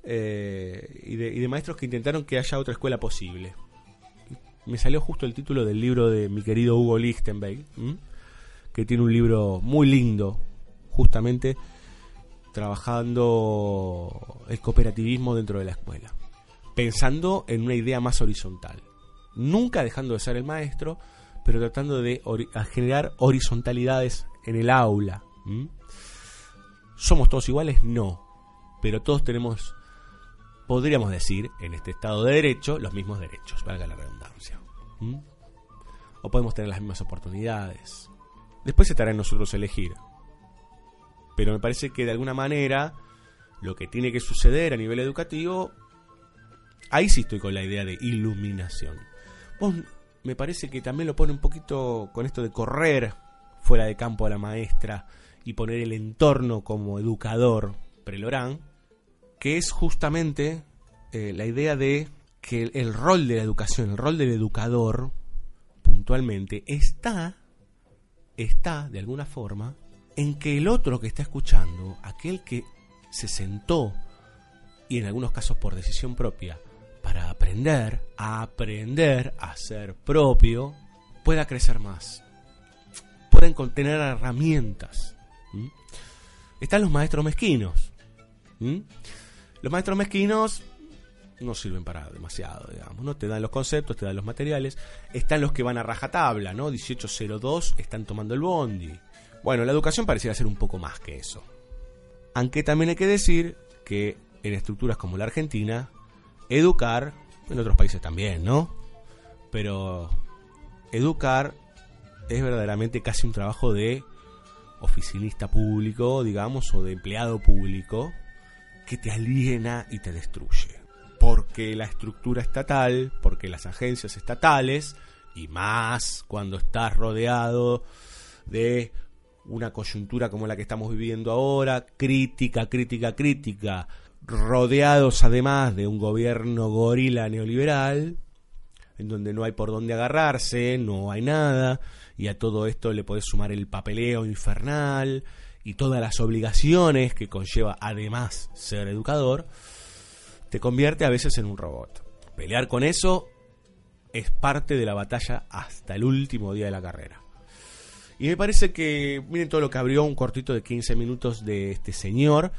Eh, y, de, maestros que intentaron que haya otra escuela posible. Me salió justo el título del libro de mi querido Hugo Lichtenberg, que tiene un libro muy lindo, justamente trabajando el cooperativismo dentro de la escuela, pensando en una idea más horizontal, nunca dejando de ser el maestro, pero tratando de generar horizontalidades en el aula. ¿Somos todos iguales? No, pero todos tenemos, podríamos decir, en este Estado de Derecho, los mismos derechos, valga la redundancia. O podemos tener las mismas oportunidades. Después estará en nosotros elegir pero me parece que de alguna manera lo que tiene que suceder a nivel educativo, ahí sí estoy con la idea de iluminación. Vos me parece que también lo pone un poquito con esto de correr fuera de campo a la maestra y poner el entorno como educador prelorán, que es justamente eh, la idea de que el rol de la educación, el rol del educador, puntualmente, está, está de alguna forma en que el otro que está escuchando, aquel que se sentó, y en algunos casos por decisión propia, para aprender, a aprender a ser propio, pueda crecer más, pueden contener herramientas. Están los maestros mezquinos. Los maestros mezquinos no sirven para demasiado, digamos, ¿no? Te dan los conceptos, te dan los materiales. Están los que van a rajatabla, ¿no? 1802 están tomando el bondi. Bueno, la educación pareciera ser un poco más que eso. Aunque también hay que decir que en estructuras como la Argentina, educar, en otros países también, ¿no? Pero educar es verdaderamente casi un trabajo de oficinista público, digamos, o de empleado público, que te aliena y te destruye. Porque la estructura estatal, porque las agencias estatales, y más cuando estás rodeado de una coyuntura como la que estamos viviendo ahora, crítica, crítica, crítica, rodeados además de un gobierno gorila neoliberal, en donde no hay por dónde agarrarse, no hay nada, y a todo esto le podés sumar el papeleo infernal y todas las obligaciones que conlleva además ser educador, te convierte a veces en un robot. Pelear con eso es parte de la batalla hasta el último día de la carrera. Y me parece que, miren todo lo que abrió un cortito de 15 minutos de este señor,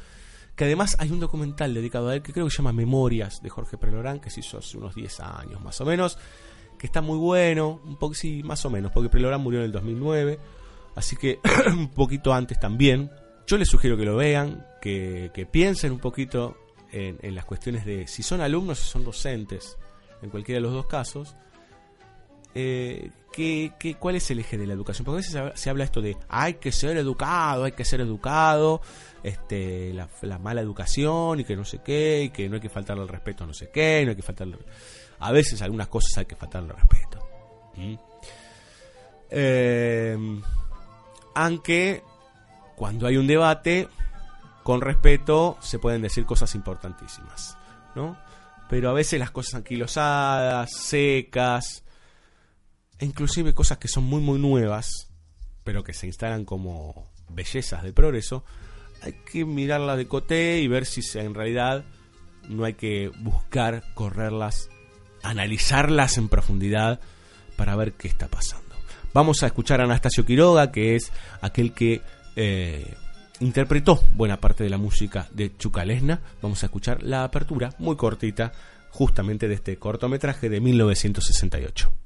que además hay un documental dedicado a él que creo que se llama Memorias de Jorge Prelorán, que se hizo hace unos 10 años más o menos, que está muy bueno, un poco sí, más o menos, porque Prelorán murió en el 2009, así que un poquito antes también. Yo les sugiero que lo vean, que, que piensen un poquito en, las cuestiones de si son alumnos si son docentes, en cualquiera de los dos casos, eh, ¿qué, qué, cuál es el eje de la educación? Porque a veces se habla, esto de hay que ser educado, hay que ser educado, este, la, la, mala educación y que no sé qué, y que no hay que faltarle el respeto a no sé qué, no hay que faltarle... A veces algunas cosas hay que faltarle el respeto. Eh, aunque cuando hay un debate, con respeto se pueden decir cosas importantísimas, ¿no? Pero a veces las cosas anquilosadas, secas, e inclusive cosas que son muy muy nuevas, pero que se instalan como bellezas del progreso, hay que mirarlas de coté y ver si en realidad no hay que buscar correrlas, analizarlas en profundidad para ver qué está pasando. Vamos a escuchar a Anastasio Quiroga, que es aquel que eh, interpretó buena parte de la música de Chucalesna. Vamos a escuchar la apertura, muy cortita, justamente de este cortometraje de 1968.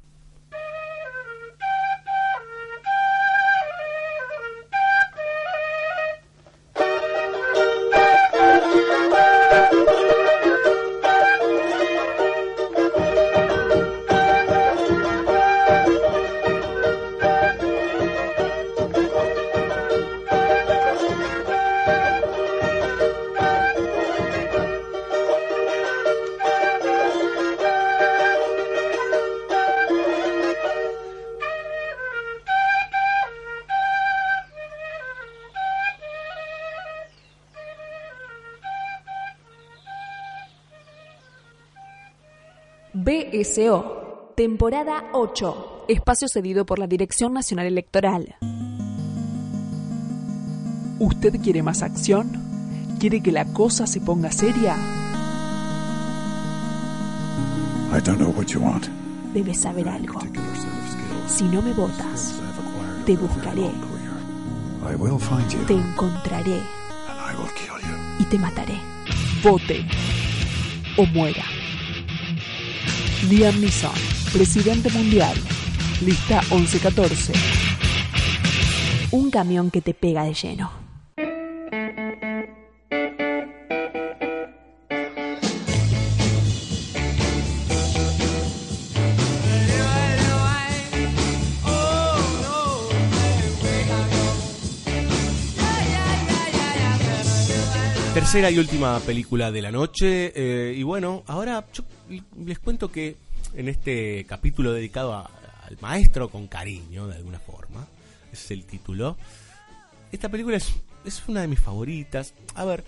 BSO, temporada 8, espacio cedido por la Dirección Nacional Electoral. ¿Usted quiere más acción? ¿Quiere que la cosa se ponga seria? I don't know what you want. Debes saber algo. Si no me votas, te buscaré. I will find you Te encontraré and I will kill you. y te mataré. Vote o muera. Liam Neeson, presidente mundial. Lista 1114. Un camión que te pega de lleno. Tercera y última película de la noche. eh, y bueno, ahora yo les cuento que en este capítulo dedicado a- al maestro con cariño, de alguna forma, ese es el título. Esta película es, es una de mis favoritas. A ver,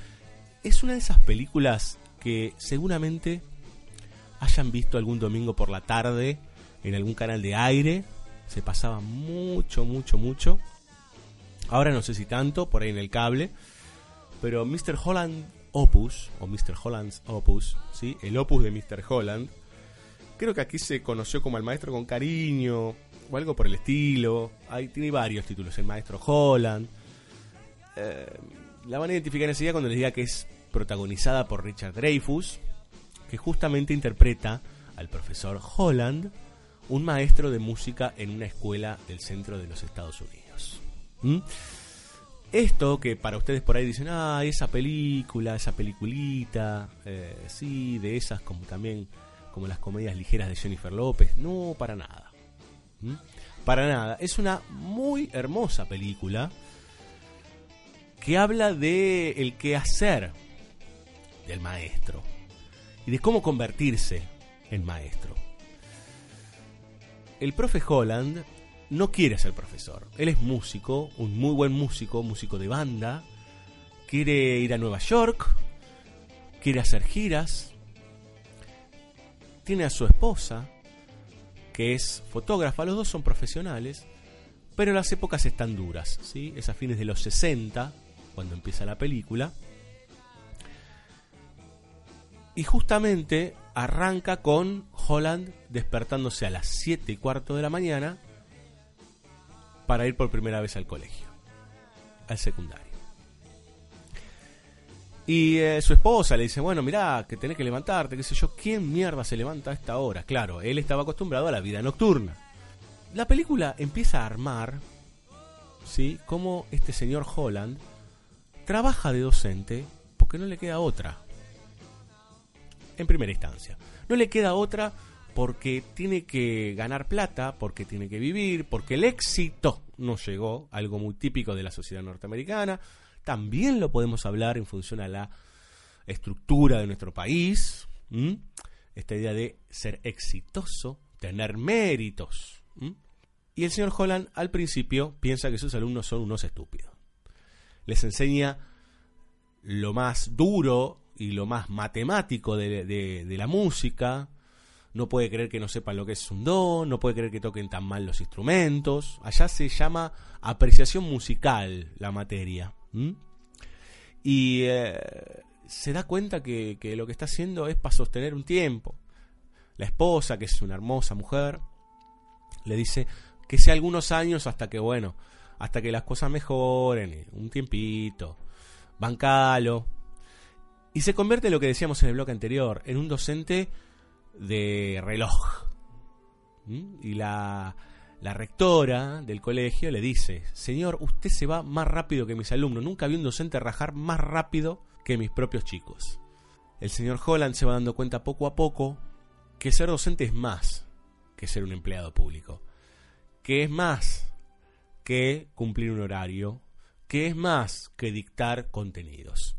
es una de esas películas que seguramente hayan visto algún domingo por la tarde en algún canal de aire. Se pasaba mucho, mucho, mucho. Ahora no sé si tanto, por ahí en el cable. Pero Mr. Holland Opus, o Mr. Holland's Opus, ¿sí? el opus de Mr. Holland, creo que aquí se conoció como el maestro con cariño, o algo por el estilo. Hay, tiene varios títulos, el maestro Holland. Eh, la van a identificar enseguida cuando les diga que es protagonizada por Richard Dreyfus, que justamente interpreta al profesor Holland, un maestro de música en una escuela del centro de los Estados Unidos. ¿Mm? Esto que para ustedes por ahí dicen, ah, esa película, esa peliculita, eh, sí, de esas como también, como las comedias ligeras de Jennifer López, no, para nada. Para nada. Es una muy hermosa película que habla de el quehacer del maestro y de cómo convertirse en maestro. El profe Holland no quiere ser profesor. Él es músico, un muy buen músico, músico de banda. Quiere ir a Nueva York, quiere hacer giras. Tiene a su esposa, que es fotógrafa, los dos son profesionales, pero las épocas están duras, ¿sí? Es a fines de los 60, cuando empieza la película. Y justamente arranca con Holland despertándose a las 7 y cuarto de la mañana para ir por primera vez al colegio, al secundario. Y eh, su esposa le dice, bueno, mirá, que tenés que levantarte, qué sé yo, ¿quién mierda se levanta a esta hora? Claro, él estaba acostumbrado a la vida nocturna. La película empieza a armar, ¿sí? Cómo este señor Holland trabaja de docente porque no le queda otra. En primera instancia. No le queda otra porque tiene que ganar plata, porque tiene que vivir, porque el éxito no llegó, algo muy típico de la sociedad norteamericana. También lo podemos hablar en función a la estructura de nuestro país. Esta idea de ser exitoso, tener méritos. Y el señor Holland al principio piensa que sus alumnos son unos estúpidos. Les enseña lo más duro y lo más matemático de, de la música, no puede creer que no sepan lo que es un do, no puede creer que toquen tan mal los instrumentos. Allá se llama apreciación musical la materia. Y eh, se da cuenta que, que lo que está haciendo es para sostener un tiempo. La esposa, que es una hermosa mujer, le dice que sea algunos años hasta que, bueno, hasta que las cosas mejoren, un tiempito, bancalo. Y se convierte en lo que decíamos en el bloque anterior, en un docente de reloj. ¿Mm? Y la, la rectora del colegio le dice, señor, usted se va más rápido que mis alumnos. Nunca vi un docente rajar más rápido que mis propios chicos. El señor Holland se va dando cuenta poco a poco que ser docente es más que ser un empleado público. Que es más que cumplir un horario. Que es más que dictar contenidos.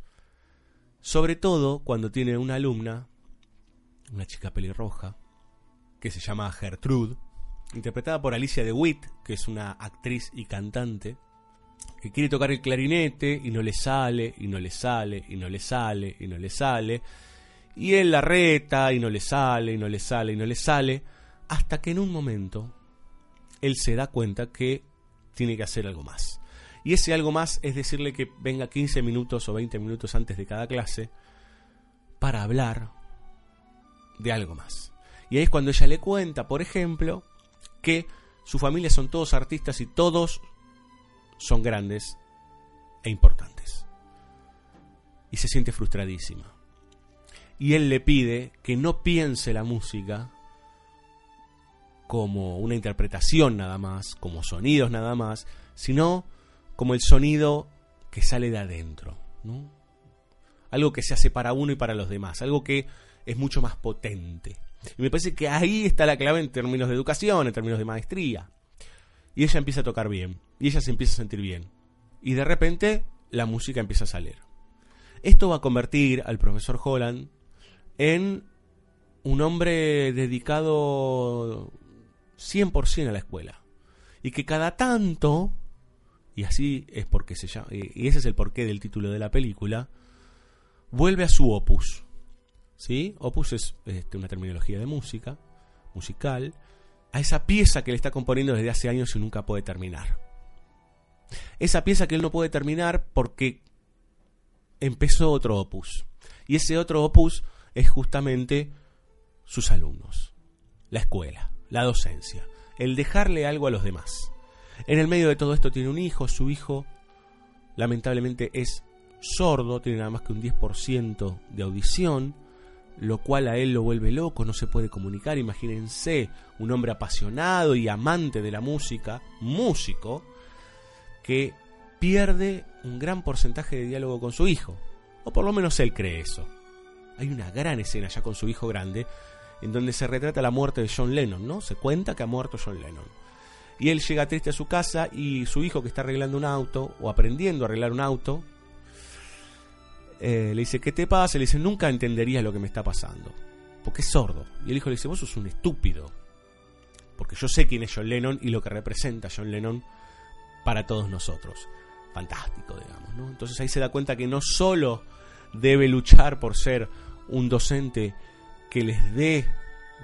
Sobre todo cuando tiene una alumna una chica pelirroja, que se llama Gertrude, interpretada por Alicia DeWitt, que es una actriz y cantante, que quiere tocar el clarinete y no le sale, y no le sale, y no le sale, y no le sale, y él la reta y no le sale, y no le sale, y no le sale, hasta que en un momento él se da cuenta que tiene que hacer algo más. Y ese algo más es decirle que venga 15 minutos o 20 minutos antes de cada clase para hablar de algo más. Y ahí es cuando ella le cuenta, por ejemplo, que su familia son todos artistas y todos son grandes e importantes. Y se siente frustradísima. Y él le pide que no piense la música como una interpretación nada más, como sonidos nada más, sino como el sonido que sale de adentro. Algo que se hace para uno y para los demás, algo que es mucho más potente. Y me parece que ahí está la clave en términos de educación, en términos de maestría. Y ella empieza a tocar bien, y ella se empieza a sentir bien. Y de repente la música empieza a salir. Esto va a convertir al profesor Holland en un hombre dedicado 100% a la escuela. Y que cada tanto, y así es porque se llama, y ese es el porqué del título de la película, vuelve a su opus. ¿Sí? Opus es este, una terminología de música, musical, a esa pieza que le está componiendo desde hace años y nunca puede terminar. Esa pieza que él no puede terminar porque empezó otro opus. Y ese otro opus es justamente sus alumnos, la escuela, la docencia, el dejarle algo a los demás. En el medio de todo esto tiene un hijo, su hijo lamentablemente es sordo, tiene nada más que un 10% de audición, lo cual a él lo vuelve loco, no se puede comunicar. Imagínense un hombre apasionado y amante de la música, músico, que pierde un gran porcentaje de diálogo con su hijo. O por lo menos él cree eso. Hay una gran escena ya con su hijo grande en donde se retrata la muerte de John Lennon, ¿no? Se cuenta que ha muerto John Lennon. Y él llega triste a su casa y su hijo que está arreglando un auto o aprendiendo a arreglar un auto, eh, le dice, ¿qué te pasa? Le dice, nunca entenderías lo que me está pasando. Porque es sordo. Y el hijo le dice, vos sos un estúpido. Porque yo sé quién es John Lennon y lo que representa John Lennon para todos nosotros. Fantástico, digamos. Entonces ahí se da cuenta que no solo debe luchar por ser un docente que les dé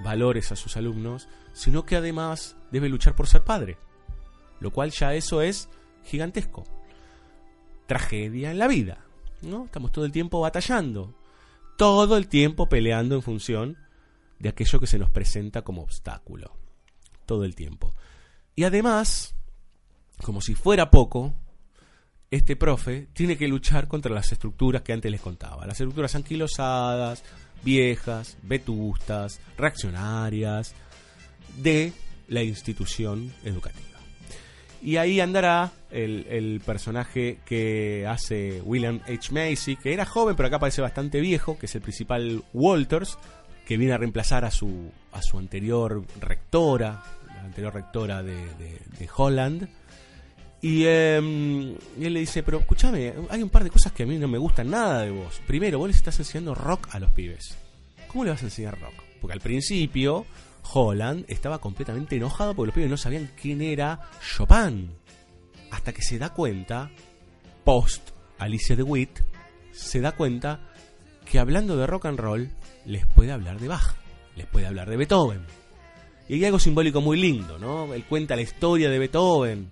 valores a sus alumnos, sino que además debe luchar por ser padre. Lo cual ya eso es gigantesco. Tragedia en la vida. ¿No? Estamos todo el tiempo batallando. Todo el tiempo peleando en función de aquello que se nos presenta como obstáculo. Todo el tiempo. Y además, como si fuera poco, este profe tiene que luchar contra las estructuras que antes les contaba. Las estructuras anquilosadas, viejas, vetustas, reaccionarias de la institución educativa. Y ahí andará el, el, personaje que hace William H. Macy, que era joven pero acá parece bastante viejo, que es el principal Walters, que viene a reemplazar a su, a su anterior rectora, la anterior rectora de, de, Holland. Y, eh, y, él le dice, pero escúchame, hay un par de cosas que a mí no me gustan nada de vos. Primero, vos les estás enseñando rock a los pibes. ¿Cómo le vas a enseñar rock? Porque al principio Holland estaba completamente enojado porque los pibes no sabían quién era Chopin. Hasta que se da cuenta, post Alicia DeWitt, se da cuenta que hablando de rock and roll les puede hablar de Bach, les puede hablar de Beethoven. Y hay algo simbólico muy lindo, ¿no? Él cuenta la historia de Beethoven,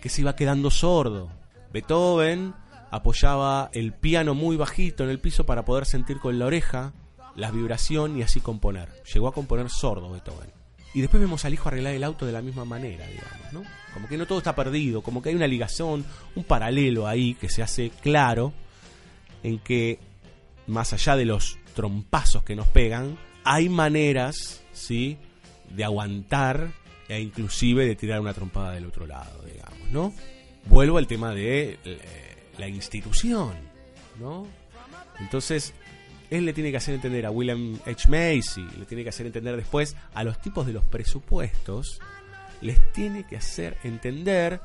que se iba quedando sordo. Beethoven apoyaba el piano muy bajito en el piso para poder sentir con la oreja la vibración y así componer. Llegó a componer sordo Beethoven. Y después vemos al hijo arreglar el auto de la misma manera, digamos, ¿no? Como que no todo está perdido, como que hay una ligación, un paralelo ahí que se hace claro en que más allá de los trompazos que nos pegan, hay maneras, ¿sí? de aguantar e inclusive de tirar una trompada del otro lado, digamos, ¿no? Vuelvo al tema de eh, la institución, ¿no? Entonces, él le tiene que hacer entender a William H. Macy, le tiene que hacer entender después a los tipos de los presupuestos, les tiene que hacer entender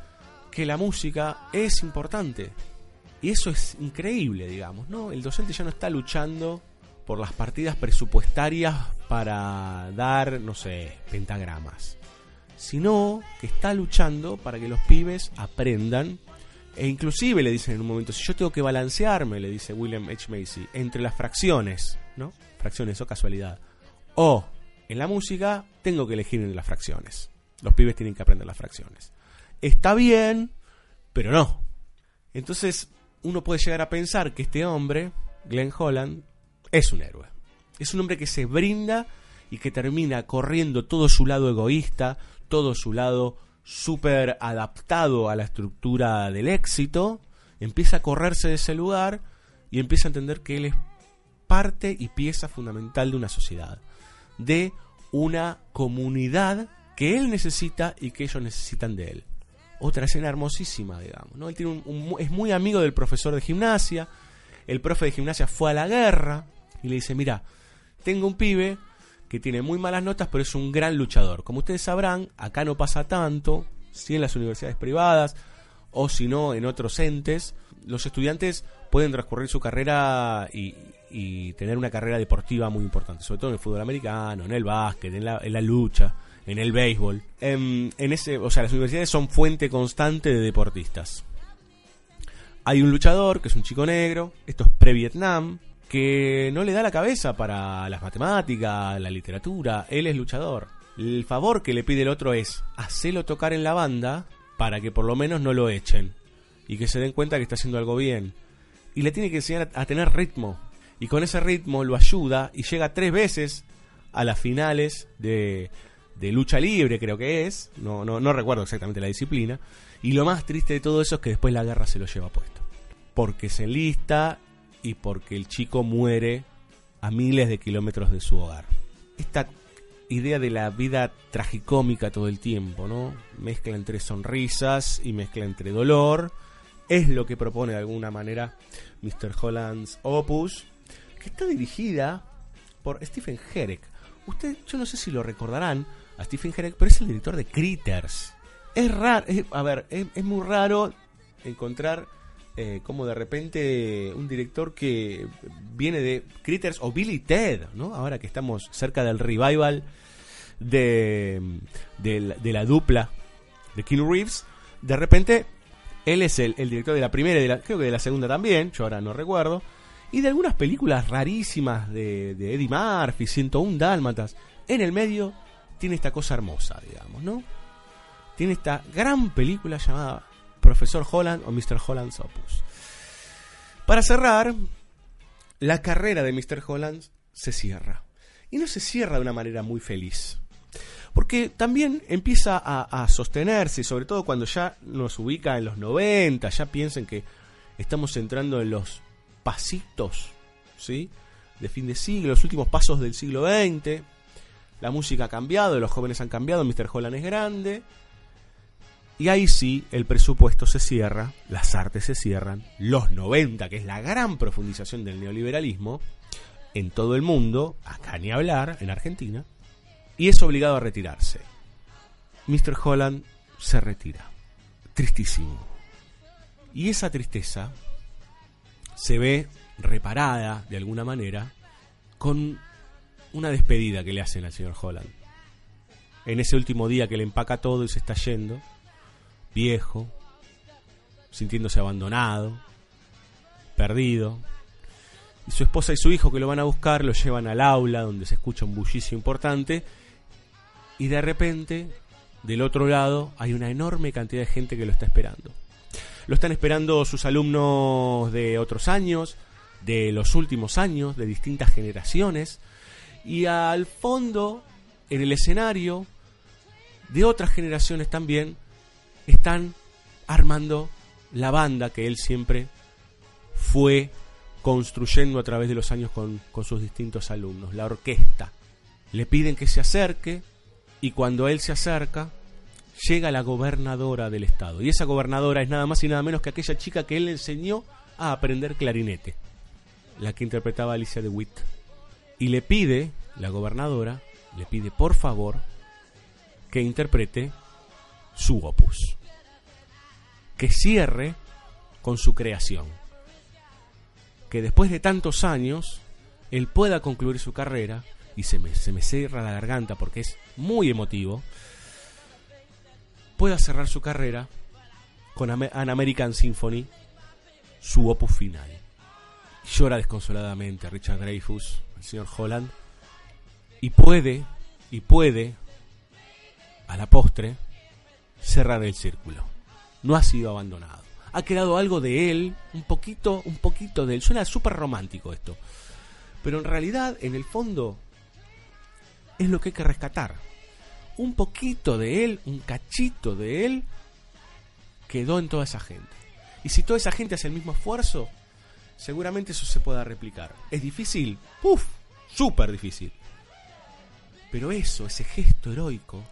que la música es importante. Y eso es increíble, digamos, ¿no? El docente ya no está luchando por las partidas presupuestarias para dar, no sé, pentagramas, sino que está luchando para que los pibes aprendan e inclusive le dicen en un momento, si yo tengo que balancearme, le dice William H. Macy, entre las fracciones, ¿no? Fracciones o casualidad. O en la música tengo que elegir entre las fracciones. Los pibes tienen que aprender las fracciones. Está bien, pero no. Entonces uno puede llegar a pensar que este hombre, Glenn Holland, es un héroe. Es un hombre que se brinda y que termina corriendo todo su lado egoísta, todo su lado súper adaptado a la estructura del éxito, empieza a correrse de ese lugar y empieza a entender que él es parte y pieza fundamental de una sociedad, de una comunidad que él necesita y que ellos necesitan de él. Otra escena hermosísima, digamos. ¿no? Él tiene un, es muy amigo del profesor de gimnasia. El profe de gimnasia fue a la guerra y le dice, mira, tengo un pibe que tiene muy malas notas, pero es un gran luchador. Como ustedes sabrán, acá no pasa tanto, si en las universidades privadas o si no en otros entes, los estudiantes pueden transcurrir su carrera y, y, tener una carrera deportiva muy importante, sobre todo en el fútbol americano, en el básquet, en la, en la lucha, en el béisbol. En, en, ese, o sea, las universidades son fuente constante de deportistas. Hay un luchador que es un chico negro, esto es pre-Vietnam, que no le da la cabeza para las matemáticas, la literatura, él es luchador. El favor que le pide el otro es hacerlo tocar en la banda para que por lo menos no lo echen y que se den cuenta que está haciendo algo bien. Y le tiene que enseñar a tener ritmo. Y con ese ritmo lo ayuda y llega tres veces a las finales de, de lucha libre, creo que es. No, no, no recuerdo exactamente la disciplina. Y lo más triste de todo eso es que después la guerra se lo lleva puesto. Porque se enlista y porque el chico muere a miles de kilómetros de su hogar. Esta idea de la vida tragicómica todo el tiempo, ¿no? Mezcla entre sonrisas y mezcla entre dolor. Es lo que propone de alguna manera Mr. Holland's Opus, que está dirigida por Stephen Herek. Usted, yo no sé si lo recordarán a Stephen Herek, pero es el director de Critters. Es raro, a ver, es muy raro encontrar eh, como de repente un director que viene de Critters o Billy Ted, ¿no? Ahora que estamos cerca del revival de, de, la, dupla de Keanu Reeves, de repente él es el, director de la primera y de la, creo que de la segunda también, yo ahora no recuerdo, y de algunas películas rarísimas de, de Eddie Murphy, 101 Dálmatas. En el medio tiene esta cosa hermosa, digamos, ¿no? Tiene esta gran película llamada Profesor Holland o Mr. Holland's Opus. Para cerrar, la carrera de Mr. Holland se cierra. Y no se cierra de una manera muy feliz. Porque también empieza a, sostenerse, sobre todo cuando ya nos ubica en los 90, ya piensen que estamos entrando en los pasitos, ¿sí? De fin de siglo, los últimos pasos del siglo XX. La música ha cambiado, los jóvenes han cambiado, Mr. Holland es grande. Y ahí sí, el presupuesto se cierra, las artes se cierran, los 90, que es la gran profundización del neoliberalismo, en todo el mundo, acá ni hablar, en Argentina, y es obligado a retirarse. Mr. Holland se retira. Tristísimo. Y esa tristeza se ve reparada de alguna manera con una despedida que le hacen al señor Holland. En ese último día que le empaca todo y se está yendo, viejo, sintiéndose abandonado, perdido. Y su esposa y su hijo que lo van a buscar lo llevan al aula donde se escucha un bullicio importante y de repente del otro lado hay una enorme cantidad de gente que lo está esperando. Lo están esperando sus alumnos de otros años, de los últimos años, de distintas generaciones y al fondo en el escenario de otras generaciones también están armando la banda que él siempre fue construyendo a través de los años con, sus distintos alumnos, la orquesta. Le piden que se acerque y cuando él se acerca, llega la gobernadora del estado. Y esa gobernadora es nada más y nada menos que aquella chica que él enseñó a aprender clarinete, la que interpretaba Alicia de Witt. Y le pide, la gobernadora, le pide por favor que interprete su opus. Que cierre con su creación. Que después de tantos años, él pueda concluir su carrera, y se me, se me cierra la garganta porque es muy emotivo, pueda cerrar su carrera con An American Symphony, su opus final. Llora desconsoladamente Richard Dreyfus, el señor Holland, y puede, y puede, a la postre, cerrar el círculo. No ha sido abandonado. Ha quedado algo de él, un poquito, un poquito de él. Suena súper romántico esto. Pero en realidad, en el fondo, es lo que hay que rescatar. Un poquito de él, un cachito de él, quedó en toda esa gente. Y si toda esa gente hace el mismo esfuerzo, seguramente eso se pueda replicar. ¿Es difícil? ¡Puf! Súper difícil. Pero eso, ese gesto heroico,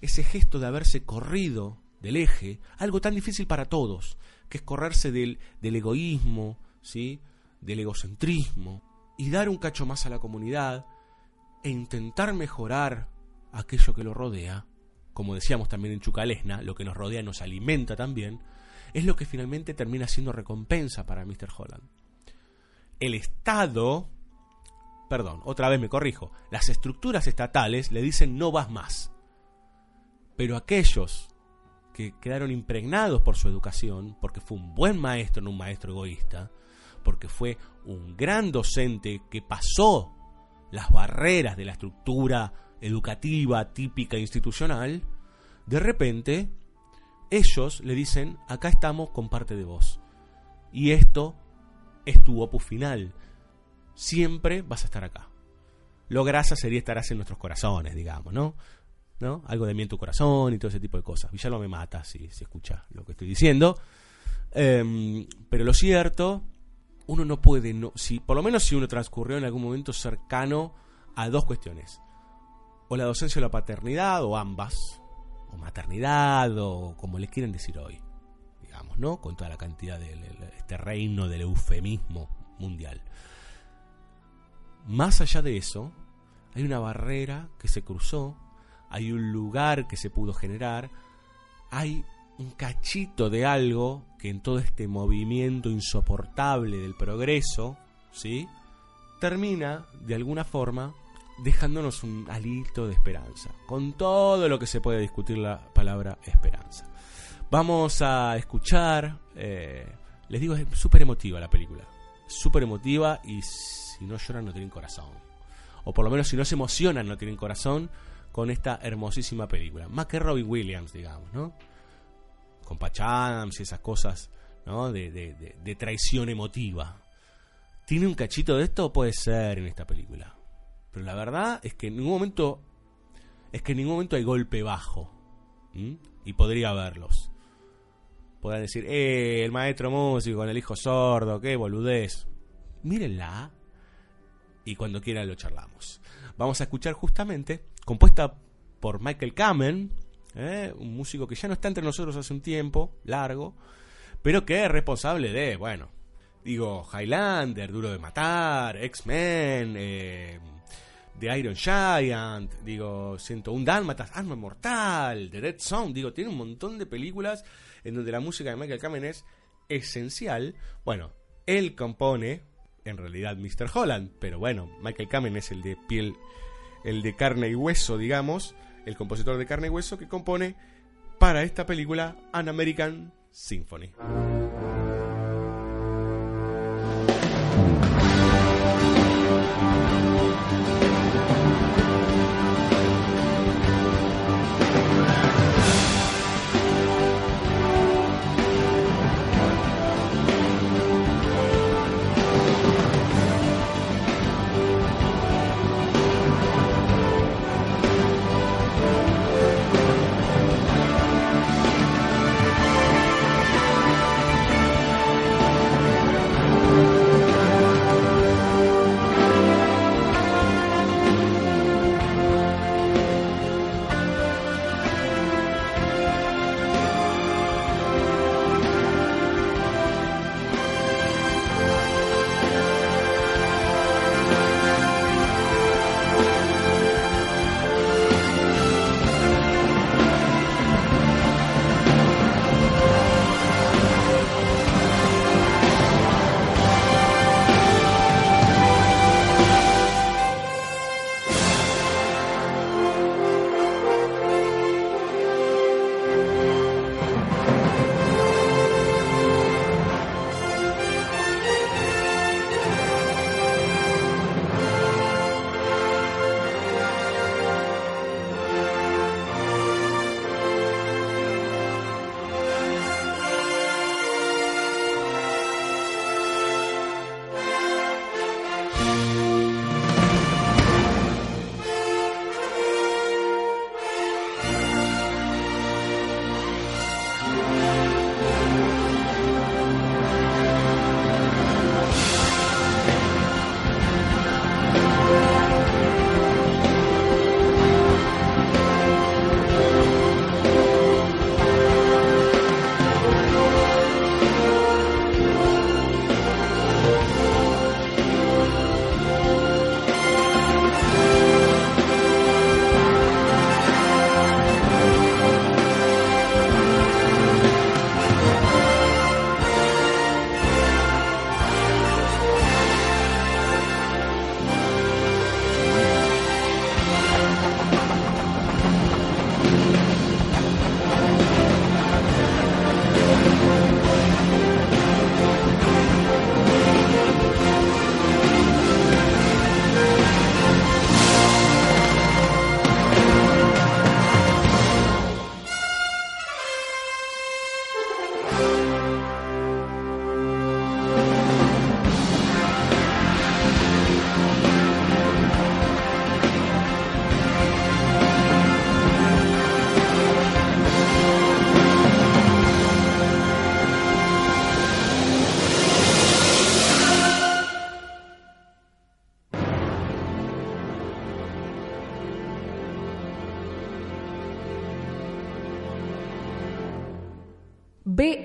ese gesto de haberse corrido del eje, algo tan difícil para todos, que es correrse del, del egoísmo, ¿sí? del egocentrismo, y dar un cacho más a la comunidad, e intentar mejorar aquello que lo rodea, como decíamos también en Chucalesna, lo que nos rodea nos alimenta también, es lo que finalmente termina siendo recompensa para Mr. Holland. El Estado, perdón, otra vez me corrijo, las estructuras estatales le dicen no vas más. Pero aquellos que quedaron impregnados por su educación, porque fue un buen maestro, no un maestro egoísta, porque fue un gran docente que pasó las barreras de la estructura educativa típica institucional, de repente ellos le dicen, acá estamos con parte de vos. Y esto es tu opus final. Siempre vas a estar acá. Lo grasa sería estarás en nuestros corazones, digamos, ¿no? ¿No? Algo de mí en tu corazón y todo ese tipo de cosas. Villalba me mata si se escucha lo que estoy diciendo. Em, pero lo cierto, uno no puede, no, si, por lo menos si uno transcurrió en algún momento cercano a dos cuestiones. O la docencia o la paternidad, o ambas. O maternidad, o como les quieren decir hoy. Digamos, ¿no? Con toda la cantidad de este reino del eufemismo mundial. Más allá de eso, hay una barrera que se cruzó, hay un lugar que se pudo generar, hay un cachito de algo que en todo este movimiento insoportable del progreso, ¿sí? termina de alguna forma dejándonos un alito de esperanza, con todo lo que se puede discutir la palabra esperanza. Vamos a escuchar, eh, les digo, es súper emotiva la película, súper emotiva y si no lloran no tienen corazón, o por lo menos si no se emocionan no tienen corazón con esta hermosísima película, más que Robin Williams, digamos, ¿no? Con Patch Adams y esas cosas, ¿no? De, de traición emotiva. ¿Tiene un cachito de esto? Puede ser en esta película pero la verdad es que en ningún momento. Es que en ningún momento hay golpe bajo. Y podría haberlos. Podrán decir, eh, el maestro músico con el hijo sordo, qué boludez. Mírenla. Y cuando quieran lo charlamos. Vamos a escuchar justamente, compuesta por Michael Kamen, ¿eh? un músico que ya no está entre nosotros hace un tiempo, largo, pero que es responsable de, bueno, digo, Highlander, Duro de Matar, X-Men, eh, de Iron Giant, digo, 101 Dálmatas, Arma Mortal, The Dead Zone, digo, tiene un montón de películas en donde la música de Michael Kamen es esencial. Bueno, él compone, en realidad Mr. Holland, pero bueno, Michael Kamen es el de piel, el de carne y hueso, digamos, el compositor de carne y hueso que compone para esta película An American Symphony.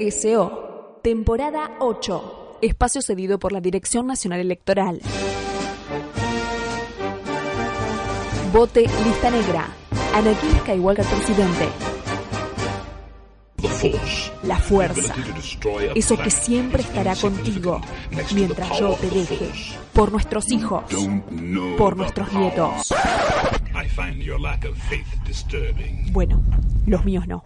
BSO, temporada 8, espacio cedido por la Dirección Nacional Electoral. Vote lista negra. Anakin Skywalker presidente. La fuerza. Eso que siempre estará contigo mientras yo te deje. Por nuestros hijos. Por nuestros nietos. Bueno, los míos no.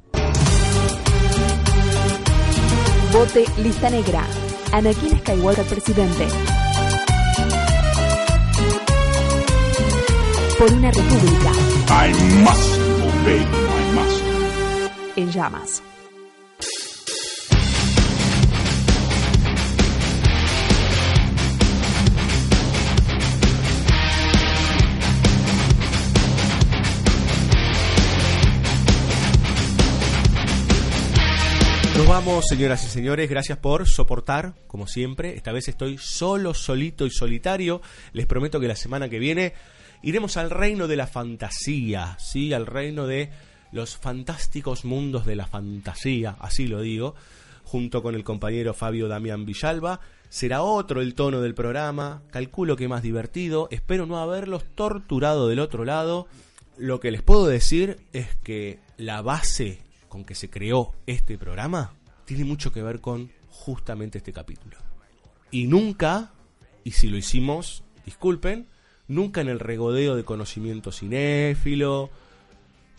Vote lista negra. Anakin Skywalker presidente. Por una república. I must obey my master. En llamas. Vamos, señoras y señores. Gracias por soportar, como siempre. Esta vez estoy solo, solito y solitario. Les prometo que la semana que viene iremos al reino de la fantasía, ¿sí? Al reino de los fantásticos mundos de la fantasía, así lo digo, junto con el compañero Fabio Damián Villalba. Será otro el tono del programa, calculo que más divertido, espero no haberlos torturado del otro lado. Lo que les puedo decir es que la base con que se creó este programa tiene mucho que ver con justamente este capítulo. Y nunca, y si lo hicimos, disculpen, nunca en el regodeo de conocimiento cinéfilo,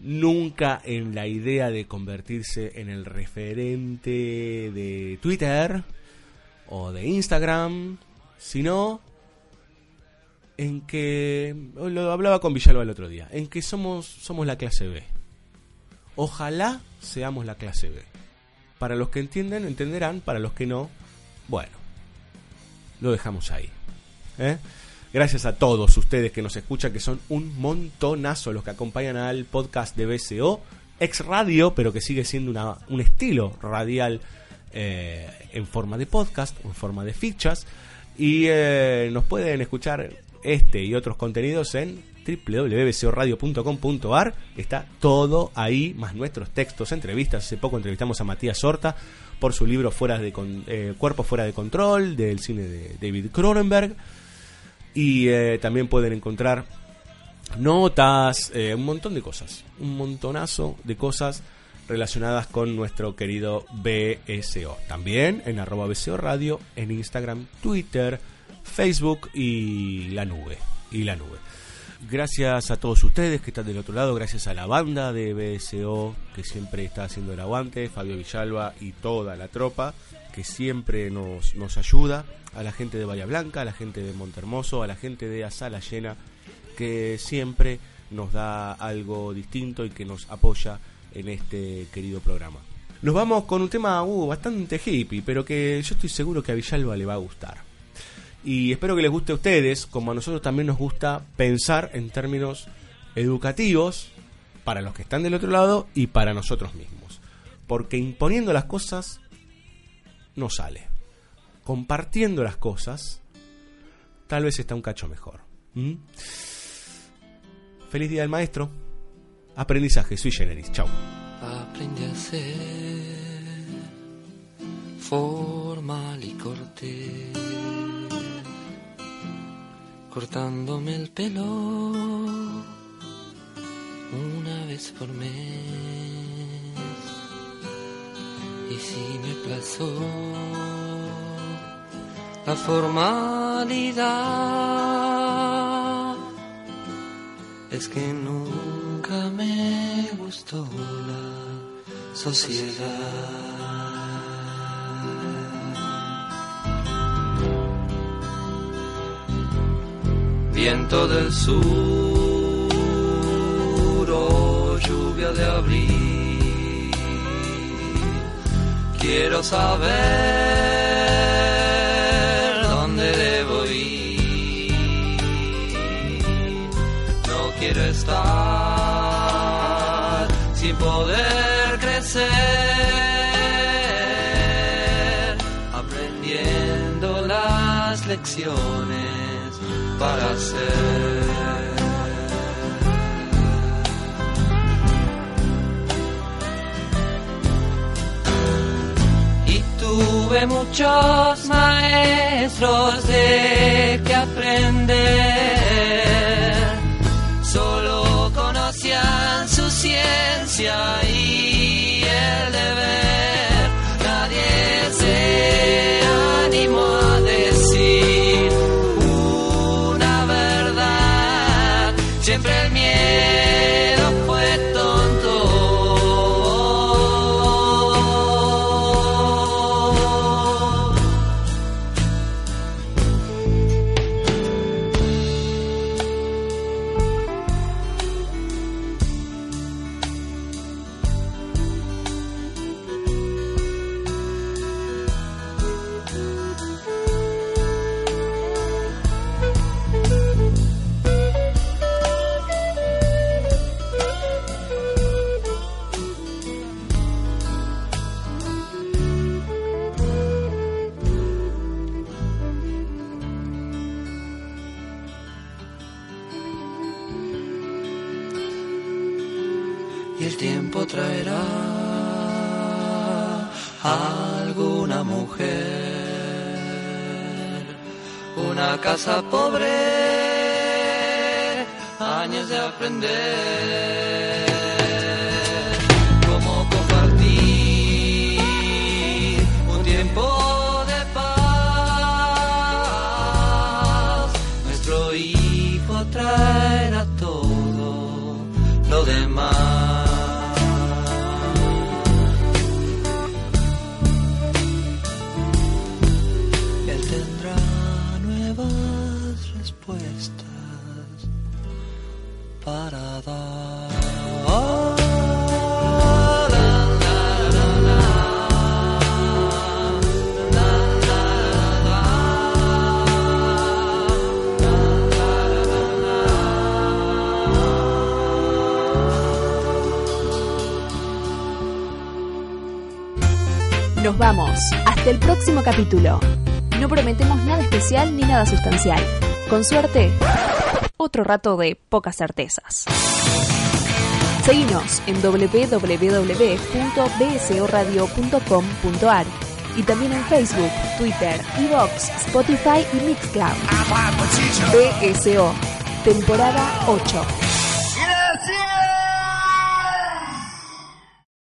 nunca en la idea de convertirse en el referente de Twitter o de Instagram, sino en que, lo hablaba con Villalba el otro día, en que somos, somos la clase B. Ojalá seamos la clase B. Para los que entienden, entenderán, para los que no, bueno, lo dejamos ahí. ¿eh? Gracias a todos ustedes que nos escuchan, que son un montonazo los que acompañan al podcast de BCO, ex radio, pero que sigue siendo una, un estilo radial eh, en forma de podcast, en forma de fichas. Y eh, nos pueden escuchar este y otros contenidos en www.bcoradio.com.ar está todo ahí, más nuestros textos, entrevistas. Hace poco entrevistamos a Matías Horta por su libro Fuera de eh, Cuerpo Fuera de Control, del cine de David Cronenberg. Y eh, también pueden encontrar notas, eh, un montón de cosas, un montonazo de cosas relacionadas con nuestro querido BSO. También en arroba BSO Radio, en Instagram, Twitter, Facebook y la nube. Y la nube. Gracias a todos ustedes que están del otro lado, gracias a la banda de BSO que siempre está haciendo el aguante, Fabio Villalba y toda la tropa que siempre nos, ayuda, a la gente de Bahía Blanca, a la gente de Montermoso, a la gente de Asala Llena que siempre nos da algo distinto y que nos apoya en este querido programa. Nos vamos con un tema uh, bastante hippie, pero que yo estoy seguro que a Villalba le va a gustar. Y espero que les guste a ustedes, como a nosotros también nos gusta pensar en términos educativos para los que están del otro lado y para nosotros mismos. Porque imponiendo las cosas no sale. Compartiendo las cosas tal vez está un cacho mejor. ¿Mm? Feliz día del maestro. Aprendizaje, sui generis. Chau. Aprendí a ser formal y cortés cortándome el pelo una vez por mes. Y si me plazó la formalidad, es que nunca me gustó la sociedad. Viento del sur o lluvia de abril. Quiero saber dónde debo ir. No quiero estar sin poder crecer, aprendiendo las lecciones para ser. Tuve muchos maestros de que aprender. Hasta el próximo capítulo. No prometemos nada especial ni nada sustancial. Con suerte, otro rato de pocas certezas. Seguinos en www.bsoradio.com.ar y también en Facebook, Twitter, Evox, Spotify y Mixcloud. BSO, temporada 8.